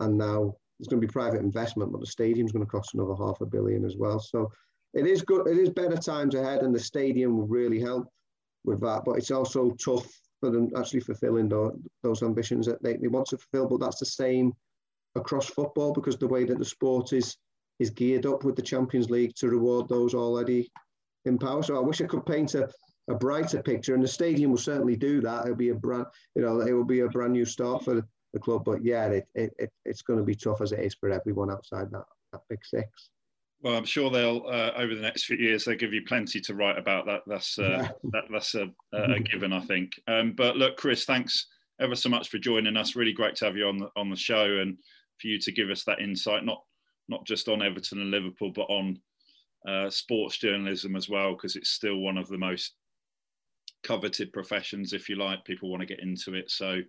and now there's going to be private investment, but the stadium's going to cost another half a billion as well. So it is good. It is better times ahead, and the stadium will really help with that. But it's also tough for them actually fulfilling those, those ambitions that they, they want to fulfill. But that's the same across football because the way that the sport is is geared up with the Champions League to reward those already in power. So I wish I could paint a, a brighter picture, and the stadium will certainly do that. It'll be a brand, you know, it will be a brand new start for the club. But yeah, it, it, it it's going to be tough as it is for everyone outside that, that big six. Well, I'm sure they'll uh, over the next few years they'll give you plenty to write about. That that's uh, that, that's a, a, given, I think. Um, but look, Chris, thanks ever so much for joining us. Really great to have you on the, on the show and for you to give us that insight, not not just on Everton and Liverpool, but on uh, sports journalism as well, because it's still one of the most coveted professions, if you like. People want to get into it. So,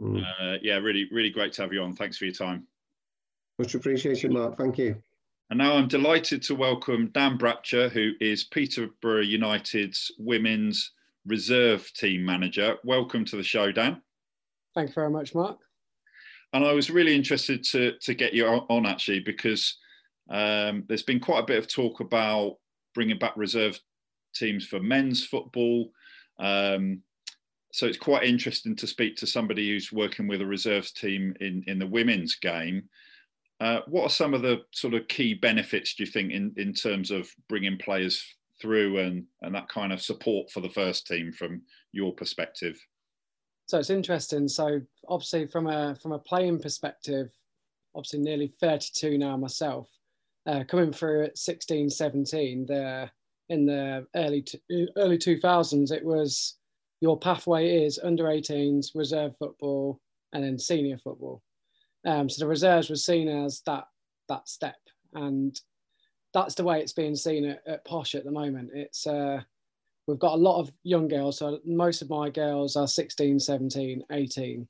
mm. uh, yeah, really, really great to have you on. Thanks for your time. Much appreciation, Mark. Thank you. And now I'm delighted to welcome Dan Bratcher, who is Peterborough United's women's reserve team manager. Welcome to the show, Dan. Thank you very much, Mark. And I was really interested to, to get you on actually because um, there's been quite a bit of talk about bringing back reserve teams for men's football. Um, so it's quite interesting to speak to somebody who's working with a reserves team in, in the women's game. Uh, what are some of the sort of key benefits do you think in, in terms of bringing players through and, and that kind of support for the first team from your perspective? So it's interesting. So obviously from a from a playing perspective, obviously nearly 32 now myself uh, coming through at 16, 17, the, in the early, t- early 2000s, it was your pathway is under 18s, reserve football, and then senior football. Um, so the reserves was seen as that that step, and that's the way it's being seen at, at Posh at the moment. It's uh, we've got a lot of young girls, so most of my girls are 16, 17, 18.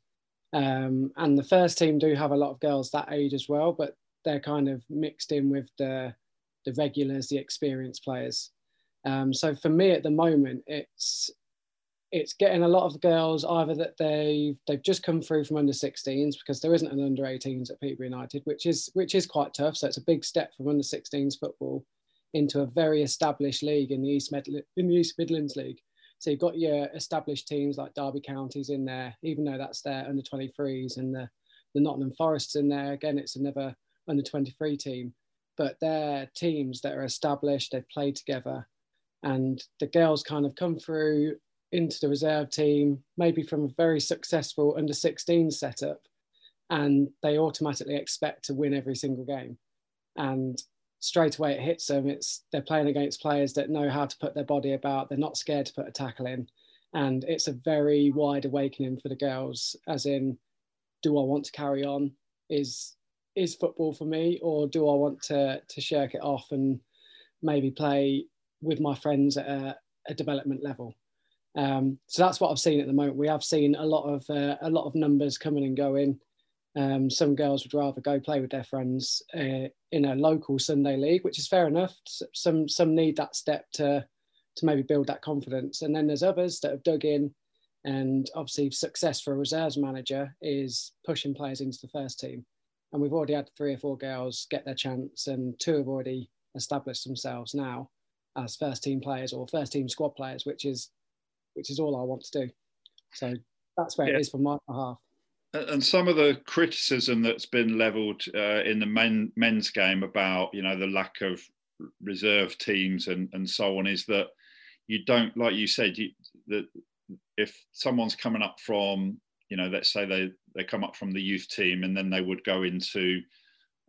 Um, and the first team do have a lot of girls that age as well, but they're kind of mixed in with the the regulars, the experienced players. Um, so for me at the moment, it's it's getting a lot of girls either that they've they've just come through from under 16s because there isn't an under 18s at Peterborough United, which is which is quite tough. So it's a big step from under 16s football into a very established league in the East Med- in the East Midlands League. So you've got your established teams like Derby Counties in there, even though that's their under 23s, and the the Nottingham Forests in there. Again, it's another under 23 team, but they're teams that are established, they've played together, and the girls kind of come through into the reserve team, maybe from a very successful under 16 setup, and they automatically expect to win every single game. And straight away it hits them. It's they're playing against players that know how to put their body about. They're not scared to put a tackle in, and it's a very wide awakening for the girls. As in, do I want to carry on? Is is football for me, or do I want to to shirk it off and maybe play with my friends at a, a development level? Um, so that's what I've seen at the moment. We have seen a lot of uh, a lot of numbers coming and going. Um, some girls would rather go play with their friends uh, in a local Sunday league, which is fair enough. Some some need that step to to maybe build that confidence, and then there's others that have dug in, and obviously success for a reserves manager is pushing players into the first team. And we've already had three or four girls get their chance, and two have already established themselves now as first team players or first team squad players, which is which is all I want to do. So that's where yeah. it is for my behalf. And some of the criticism that's been levelled uh, in the men, men's game about you know the lack of reserve teams and, and so on is that you don't like you said you, that if someone's coming up from you know let's say they they come up from the youth team and then they would go into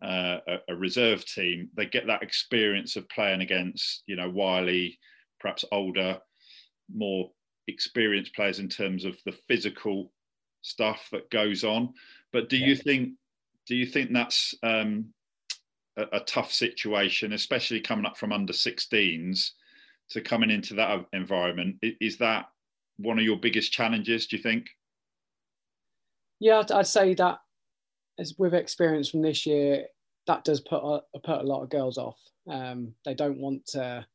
uh, a, a, reserve team they get that experience of playing against you know wily perhaps older more experienced players in terms of the physical stuff that goes on. But do yeah. you think do you think that's um, a, a, tough situation, especially coming up from under 16s to coming into that environment? Is that one of your biggest challenges? Do you think? Yeah, I'd, I'd say that as with experience from this year, that does put a, put a lot of girls off. Um, they don't want to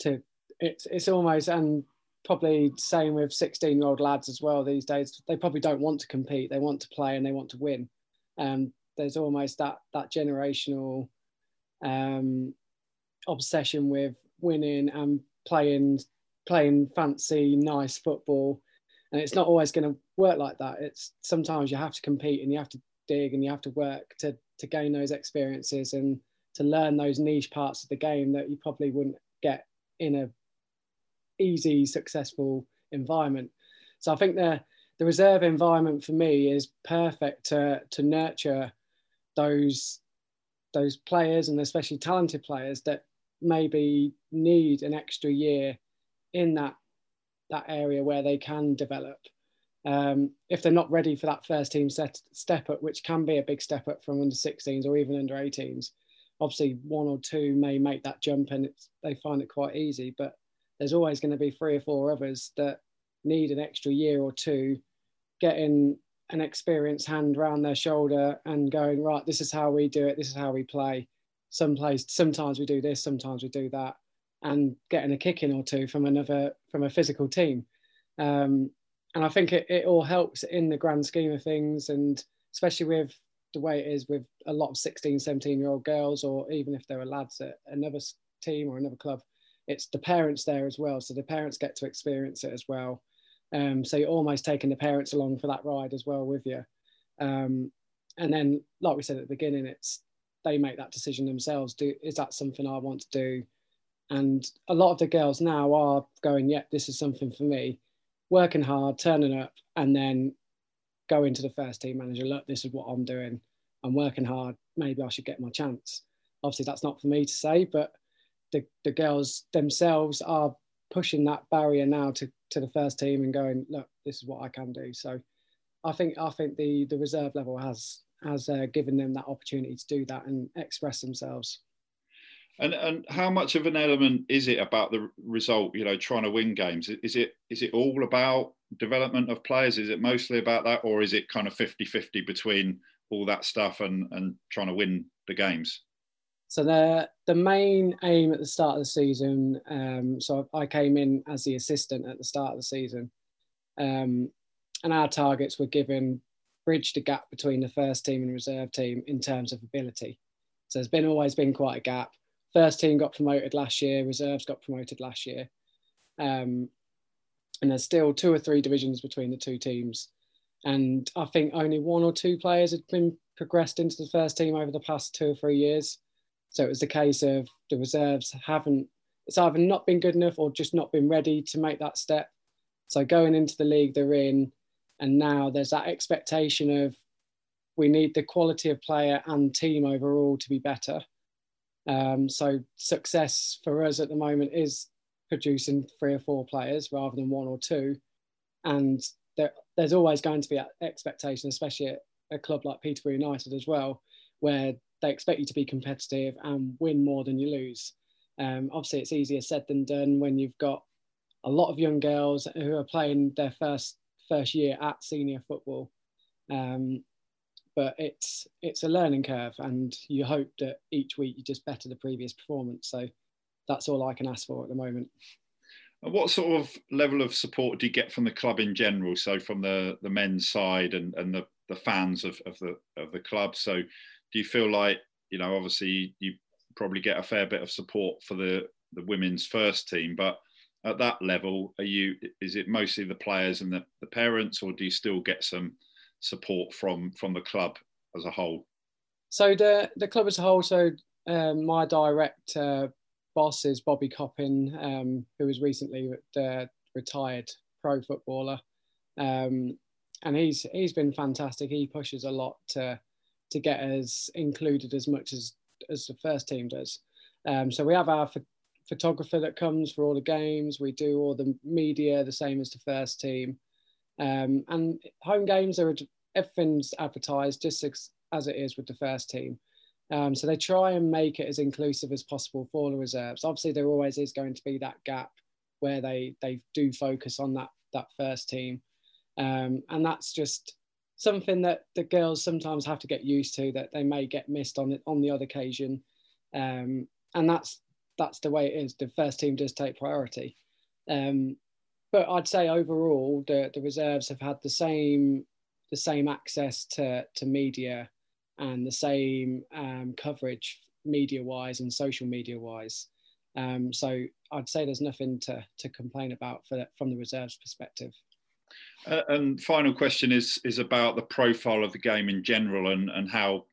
to it's it's almost and probably same with 16 year old lads as well these days. They probably don't want to compete. They want to play and they want to win. Um, there's almost that that generational um, obsession with winning and playing playing fancy nice football. And it's not always going to work like that. It's sometimes you have to compete and you have to dig and you have to work to to gain those experiences and to learn those niche parts of the game that you probably wouldn't get in a easy, successful environment. So I think the the reserve environment for me is perfect to to nurture those those players and especially talented players that maybe need an extra year in that that area where they can develop. Um, if they're not ready for that first team set, step up, which can be a big step up from under 16s or even under 18s, obviously one or two may make that jump and they find it quite easy. But there's always going to be three or four others that need an extra year or two getting an experienced hand around their shoulder and going right this is how we do it this is how we play. Some plays sometimes we do this sometimes we do that and getting a kick in or two from another from a physical team. Um, and i think it, it all helps in the grand scheme of things and especially with the way it is with a lot of 16 17 year old girls or even if there are lads at another team or another club it's the parents there as well. So the parents get to experience it as well. Um, so you're almost taking the parents along for that ride as well with you. Um, and then, like we said at the beginning, it's they make that decision themselves. Do is that something I want to do? And a lot of the girls now are going, "Yep, yeah, this is something for me." Working hard, turning up, and then going to the first team manager. Look, this is what I'm doing. I'm working hard. Maybe I should get my chance. Obviously, that's not for me to say, but the, the girls themselves are pushing that barrier now to, to the first team and going, look, this is what I can do. So I think I think the the reserve level has has uh, given them that opportunity to do that and express themselves. And and how much of an element is it about the result? You know, trying to win games. Is it is it all about development of players? Is it mostly about that, or is it kind of 50-50 between all that stuff and and trying to win the games? So the the main aim at the start of the season. Um, so I came in as the assistant at the start of the season, um, and our targets were given bridge the gap between the first team and reserve team in terms of ability. So there's been always been quite a gap. First team got promoted last year, reserves got promoted last year, um, and there's still two or three divisions between the two teams. And I think only one or two players had been progressed into the first team over the past two or three years. So it was the case of the reserves haven't, it's either not been good enough or just not been ready to make that step. So going into the league they're in, and now there's that expectation of we need the quality of player and team overall to be better. Um, so success for us at the moment is producing three or four players rather than one or two. And there, there's always going to be expectation, especially at a club like Peterborough United as well, where they expect you to be competitive and win more than you lose. Um, obviously, it's easier said than done when you've got a lot of young girls who are playing their first first year at senior football. Um, but it's it's a learning curve, and you hope that each week you just better the previous performance. So that's all I can ask for at the moment. What sort of level of support do you get from the club in general? So from the, the men's side and, and the, the fans of, of the of the club. So do you feel like, you know, obviously you probably get a fair bit of support for the, the women's first team, but at that level, are you is it mostly the players and the, the parents, or do you still get some support from from the club as a whole? So the the club as a whole. So um, my direct uh, boss is Bobby Coppin, um, who was recently uh, retired pro footballer, um, and he's he's been fantastic. He pushes a lot to to get us included as much as as the first team does. Um, so we have our ph- photographer that comes for all the games. We do all the media the same as the first team, um, and home games are everything's advertised just as, as it is with the first team. Um, so they try and make it as inclusive as possible for the reserves. Obviously, there always is going to be that gap where they they do focus on that that first team, um, and that's just something that the girls sometimes have to get used to. That they may get missed on it on the odd occasion, um, and that's that's the way it is. The first team does take priority, um, but I'd say overall the the reserves have had the same the same access to to media and the same um, coverage media wise and social media wise. Um, so I'd say there's nothing to, to complain about for, from the reserves perspective. Uh, and final question is is about the profile of the game in general and, and how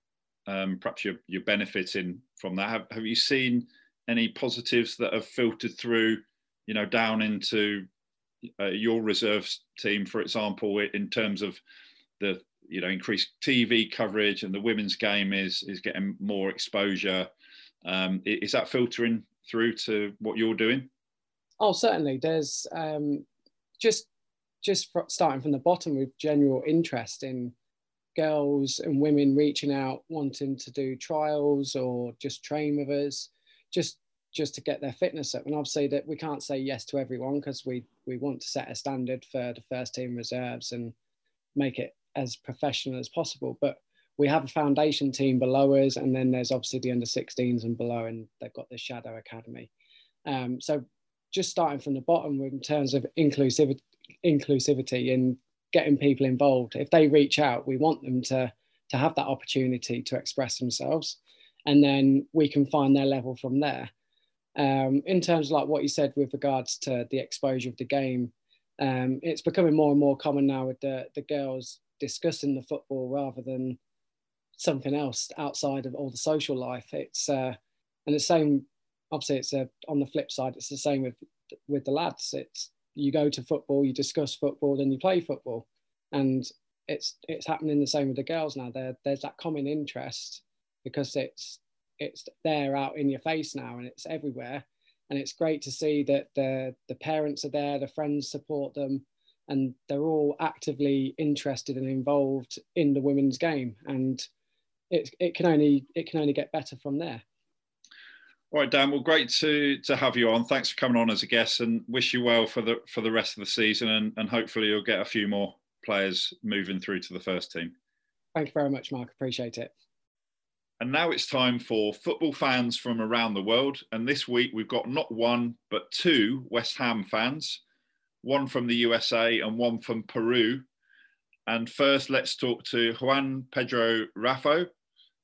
um, perhaps you're, you're benefiting from that. Have, have you seen any positives that have filtered through, you know, down into uh, your reserves team, for example, in terms of the you know increased TV coverage and the women's game is is getting more exposure. Um, is that filtering through to what you're doing? Oh, certainly. There's um, just just starting from the bottom with general interest in girls and women reaching out, wanting to do trials or just train with us, just just to get their fitness up. And obviously that we can't say yes to everyone because we we want to set a standard for the first team reserves and make it as professional as possible. But we have a foundation team below us, and then there's obviously the under 16s and below, and they've got the Shadow Academy. Um, so just starting from the bottom in terms of inclusivity, inclusivity and getting people involved. If they reach out, we want them to to have that opportunity to express themselves, and then we can find their level from there. Um, in terms of like what you said with regards to the exposure of the game, um, it's becoming more and more common now with the the girls discussing the football rather than something else outside of all the social life. It's uh, and the same. Obviously, it's a, on the flip side. It's the same with with the lads. It's you go to football, you discuss football, then you play football, and it's it's happening the same with the girls now. There there's that common interest because it's it's there out in your face now and it's everywhere, and it's great to see that the the parents are there, the friends support them, and they're all actively interested and involved in the women's game. And it, it can only it can only get better from there all right dan well great to to have you on thanks for coming on as a guest and wish you well for the for the rest of the season and, and hopefully you'll get a few more players moving through to the first team thank you very much mark appreciate it and now it's time for football fans from around the world and this week we've got not one but two west ham fans one from the USA and one from Peru. And first, let's talk to Juan Pedro Raffo,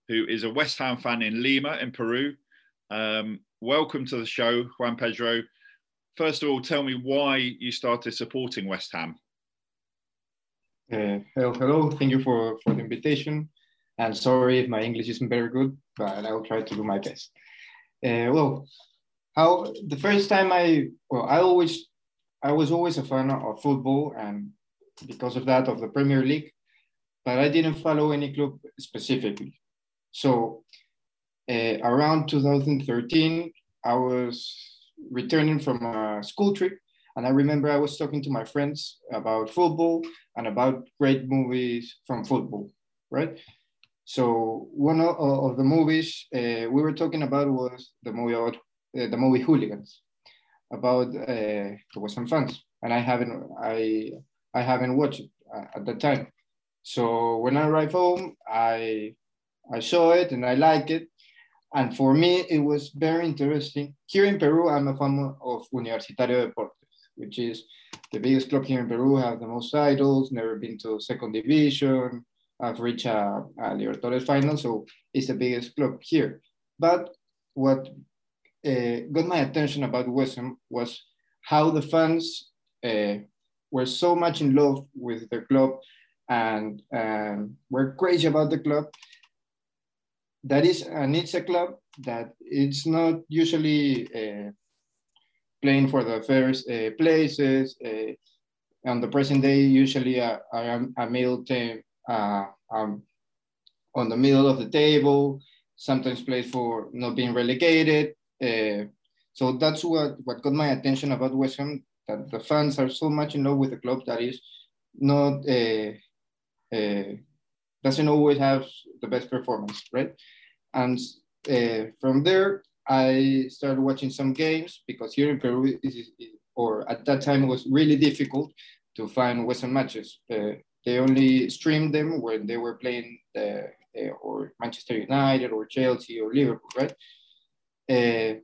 who is a West Ham fan in Lima, in Peru. Um, welcome to the show, Juan Pedro. First of all, tell me why you started supporting West Ham. Uh, hello, hello. Thank you for, for the invitation. And sorry if my English isn't very good, but I will try to do my best. Uh, well, how the first time I well, I always I was always a fan of football and because of that of the Premier League, but I didn't follow any club specifically. So uh, around 2013, I was returning from a school trip and I remember I was talking to my friends about football and about great movies from football, right? So one of, of the movies uh, we were talking about was the movie about uh, the movie Hooligans, about uh, the West Ham fans, and I haven't I I haven't watched it at that time. So when I arrived home, I I saw it and I liked it, and for me it was very interesting. Here in Peru, I'm a fan of Universitario Deportes, which is the biggest club here in Peru, have the most titles, never been to second division, have reached a, a Libertadores final, so it's the biggest club here. But what uh, got my attention about West Ham was how the fans uh, were so much in love with the club and um, were crazy about the club. That is, and it's a club that it's not usually uh, playing for the first uh, places. Uh, on the present day, usually a, a, a middle team uh, um, on the middle of the table, sometimes plays for not being relegated. Uh, so that's what, what got my attention about West Ham, that the fans are so much in love with the club that is not, uh, uh, doesn't always have the best performance, right? And from there, I started watching some games because here in Peru, or at that time, it was really difficult to find West Ham matches. Uh, they only streamed them when they were playing the, uh, or Manchester United or Chelsea or Liverpool, right? Uh,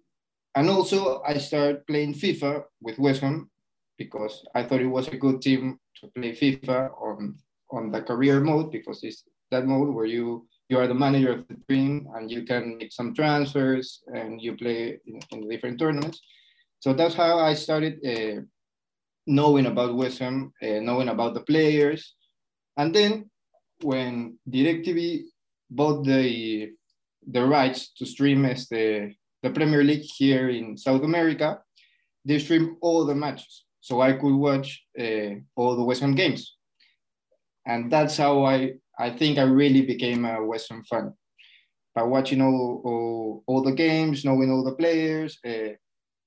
and also, I started playing FIFA with West Ham because I thought it was a good team to play FIFA on on the career mode because it's that mode where you you are the manager of the team and you can make some transfers and you play in, in different tournaments. So that's how I started uh, knowing about West Ham, uh, knowing about the players. And then when DirecTV bought the, the rights to stream as the, the Premier League here in South America, they stream all the matches. So I could watch uh, all the West Ham games. And that's how I I think I really became a West Ham fan by watching all, all, all the games, knowing all the players, uh,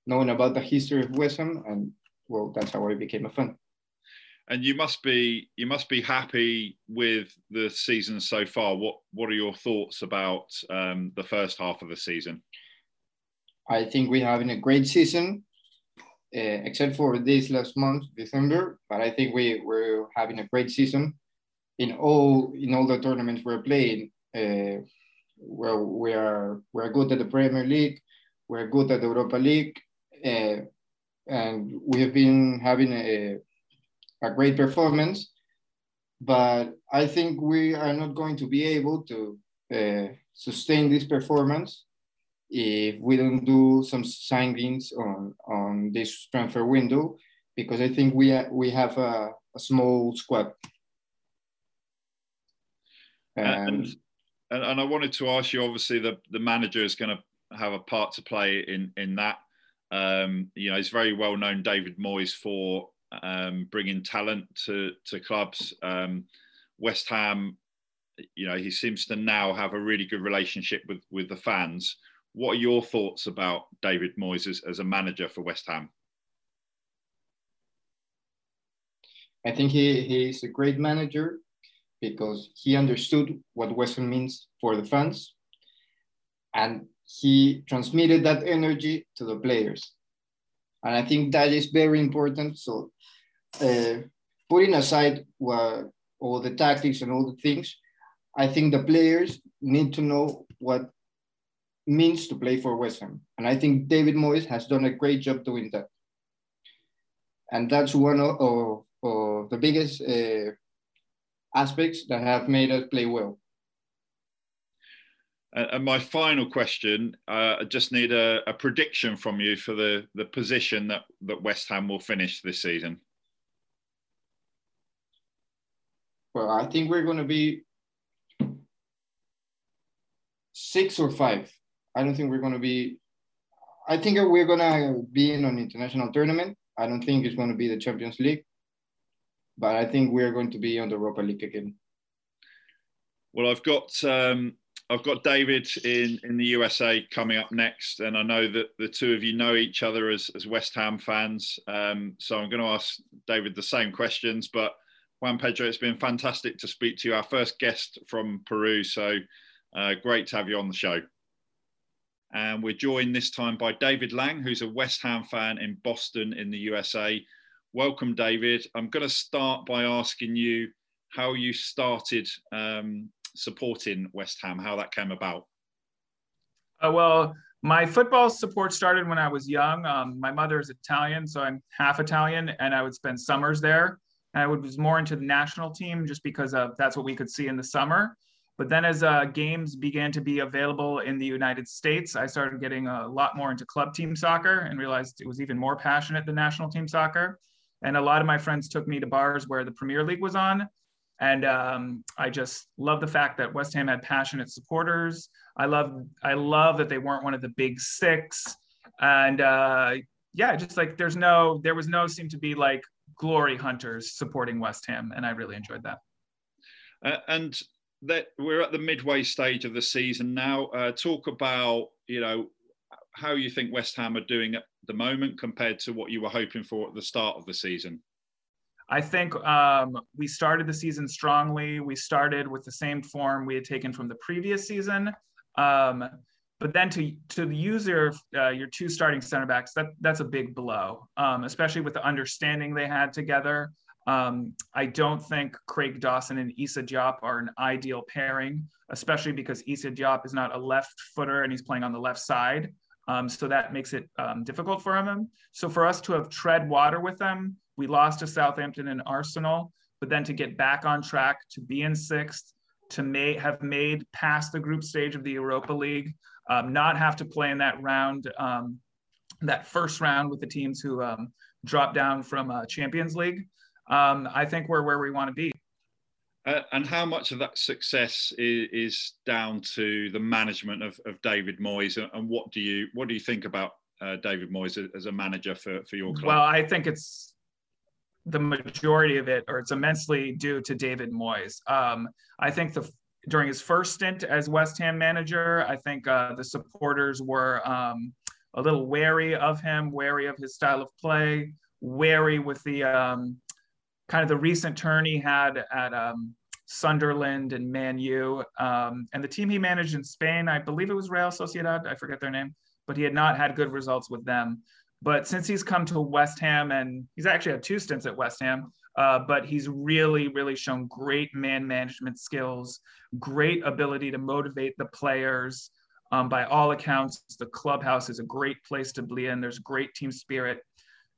knowing about the history of West Ham, and well, that's how I became a fan. And you must be you must be happy with the season so far. What what are your thoughts about um, the first half of the season? I think we're having a great season, uh, except for this last month, December. But I think we we're having a great season in all in all the tournaments we're playing, uh, well, we are we're good at the Premier League, we're good at the Europa League, uh, and we have been having a, a great performance. But I think we are not going to be able to uh, sustain this performance if we don't do some signings on on this transfer window, because I think we we have a, a small squad. And, and, and I wanted to ask you. Obviously, the the manager is going to have a part to play in in that. Um, you know, he's very well known, David Moyes, for um, bringing talent to to clubs. Um, West Ham, you know, he seems to now have a really good relationship with with the fans. What are your thoughts about David Moyes as, as a manager for West Ham? I think he, he's a great manager because he understood what West Ham means for the fans and he transmitted that energy to the players. And I think that is very important. So, uh, putting aside what, all the tactics and all the things, I think the players need to know what means to play for West Ham. And I think David Moyes has done a great job doing that. And that's one of, of, of the biggest uh, aspects that have made us play well. And my final question, uh, I just need a, a, prediction from you for the, the position that, that West Ham will finish this season. Well, I think we're going to be six or five. I don't think we're going to be. I think we're going to be in an international tournament. I don't think it's going to be the Champions League but I think we're going to be on the Europa League again. Well, I've got um, I've got David in in the USA coming up next, and I know that the two of you know each other as as West Ham fans. Um, so I'm going to ask David the same questions, but Juan Pedro, it's been fantastic to speak to you. Our first guest from Peru, so uh, great to have you on the show. And we're joined this time by David Lang, who's a West Ham fan in Boston in the USA. Welcome, David. I'm going to start by asking you how you started um, supporting West Ham, how that came about. Uh, well, my football support started when I was young. Um, my mother is Italian, so I'm half Italian, and I would spend summers there. And I was more into the national team just because of that's what we could see in the summer. But then, as uh, games began to be available in the United States, I started getting a lot more into club team soccer and realized it was even more passionate than national team soccer. And a lot of my friends took me to bars where the Premier League was on. And um, I just love the fact that West Ham had passionate supporters. I love I love that they weren't one of the big six. And uh, yeah, just like there's no there was no seem to be like glory hunters supporting West Ham, and I really enjoyed that. Uh, and that we're at the midway stage of the season now. Uh, talk about you know how you think West Ham are doing at the moment compared to what you were hoping for at the start of the season. I think um, we started the season strongly. We started with the same form we had taken from the previous season. Um, but then to to the user, uh, your two starting center backs, that that's a big blow, um, especially with the understanding they had together. Um, I don't think Craig Dawson and Issa Diop are an ideal pairing, especially because Issa Diop is not a left footer and he's playing on the left side. Um, so that makes it um, difficult for them. So for us to have tread water with them, we lost to Southampton and Arsenal, but then to get back on track, to be in sixth, to may, have made past the group stage of the Europa League, um, not have to play in that round, um, that first round with the teams who um, dropped down from uh, Champions League. Um, I think we're where we want to be. Uh, and how much of that success is, is down to the management of, of, David Moyes, and what do you what do you think about uh, David Moyes as a manager for, for your club? Well, I think it's the majority of it, or it's immensely due to David Moyes. Um, I think the during his first stint as West Ham manager, I think uh, the supporters were um, a little wary of him, wary of his style of play, wary with the um, kind of the recent turn he had at um, Sunderland and Man U. Um, and the team he managed in Spain, I believe it was Real Sociedad, I forget their name, but he had not had good results with them. But since he's come to West Ham, and he's actually had two stints at West Ham, uh, but he's really, really shown great man management skills, great ability to motivate the players. Um, by all accounts, the clubhouse is a great place to be in. There's great team spirit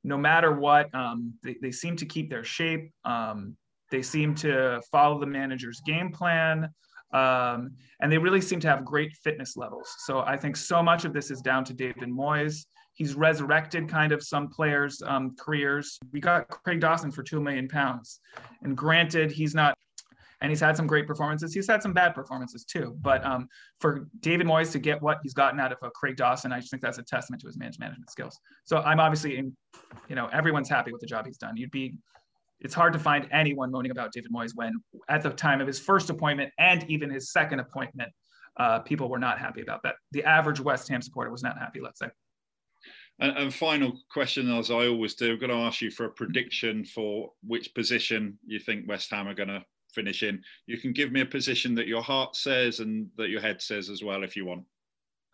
no matter what, um, they, they seem to keep their shape. Um, they seem to follow the manager's game plan. Um, and they really seem to have great fitness levels. So I think so much of this is down to David Moyes. He's resurrected kind of some players' um, careers. We got Craig Dawson for two million pounds, and granted, he's not and he's had some great performances. He's had some bad performances too. But um, for David Moyes to get what he's gotten out of uh, Craig Dawson, I just think that's a testament to his management skills. So I'm obviously, in, you know, everyone's happy with the job he's done. You'd be, it's hard to find anyone moaning about David Moyes when at the time of his first appointment and even his second appointment, uh, people were not happy about that. The average West Ham supporter was not happy, let's say. And, and, final question, as I always do, I'm going to ask you for a prediction for which position you think West Ham are going to finish in. You can give me a position that your heart says and that your head says as well if you want.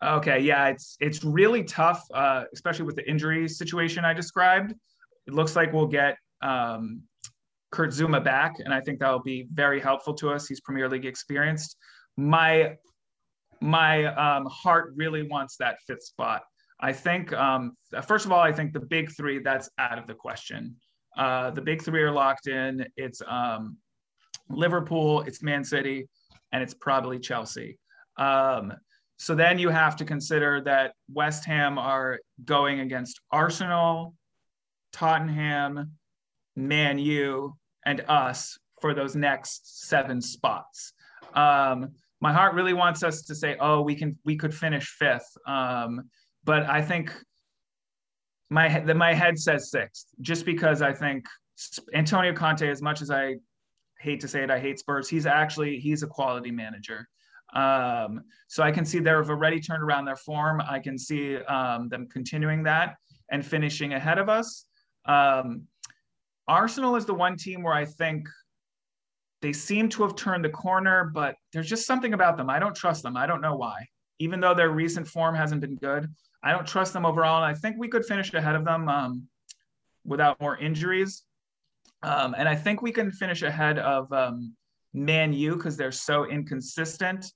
Okay, yeah, it's it's really tough, uh, especially with the injury situation I described. It looks like we'll get um, Kurt Zouma back, and I think that will be very helpful to us. He's Premier League experienced. My my um, heart really wants that fifth spot. I think um, first of all, I think the big three that's out of the question. Uh, the big three are locked in. It's um, Liverpool, it's Man City, and it's probably Chelsea. Um, so then you have to consider that West Ham are going against Arsenal, Tottenham, Man U, and us for those next seven spots. Um, my heart really wants us to say, "Oh, we can, we could finish fifth. Um, but I think my my head says sixth, just because I think Antonio Conte, as much as I hate to say it, I hate Spurs. He's actually he's a quality manager. Um, so I can see they've already turned around their form. I can see um, them continuing that and finishing ahead of us. Um, Arsenal is the one team where I think they seem to have turned the corner, but there's just something about them. I don't trust them. I don't know why. Even though their recent form hasn't been good, I don't trust them overall. And I think we could finish ahead of them um, without more injuries. Um, and I think we can finish ahead of um, Man U because they're so inconsistent.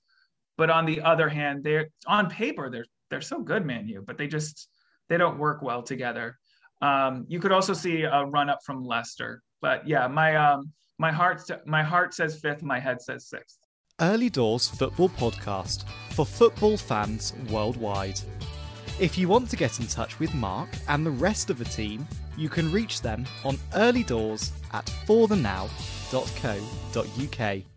But on the other hand, they're on paper they're they're so good, Man U, but they just they don't work well together. Um, you could also see a run up from Leicester, but yeah, my um, my heart my heart says fifth, my head says sixth. Early Doors Football Podcast for football fans worldwide. If you want to get in touch with Mark and the rest of the team, you can reach them on earlydoors at forthenow.co.uk.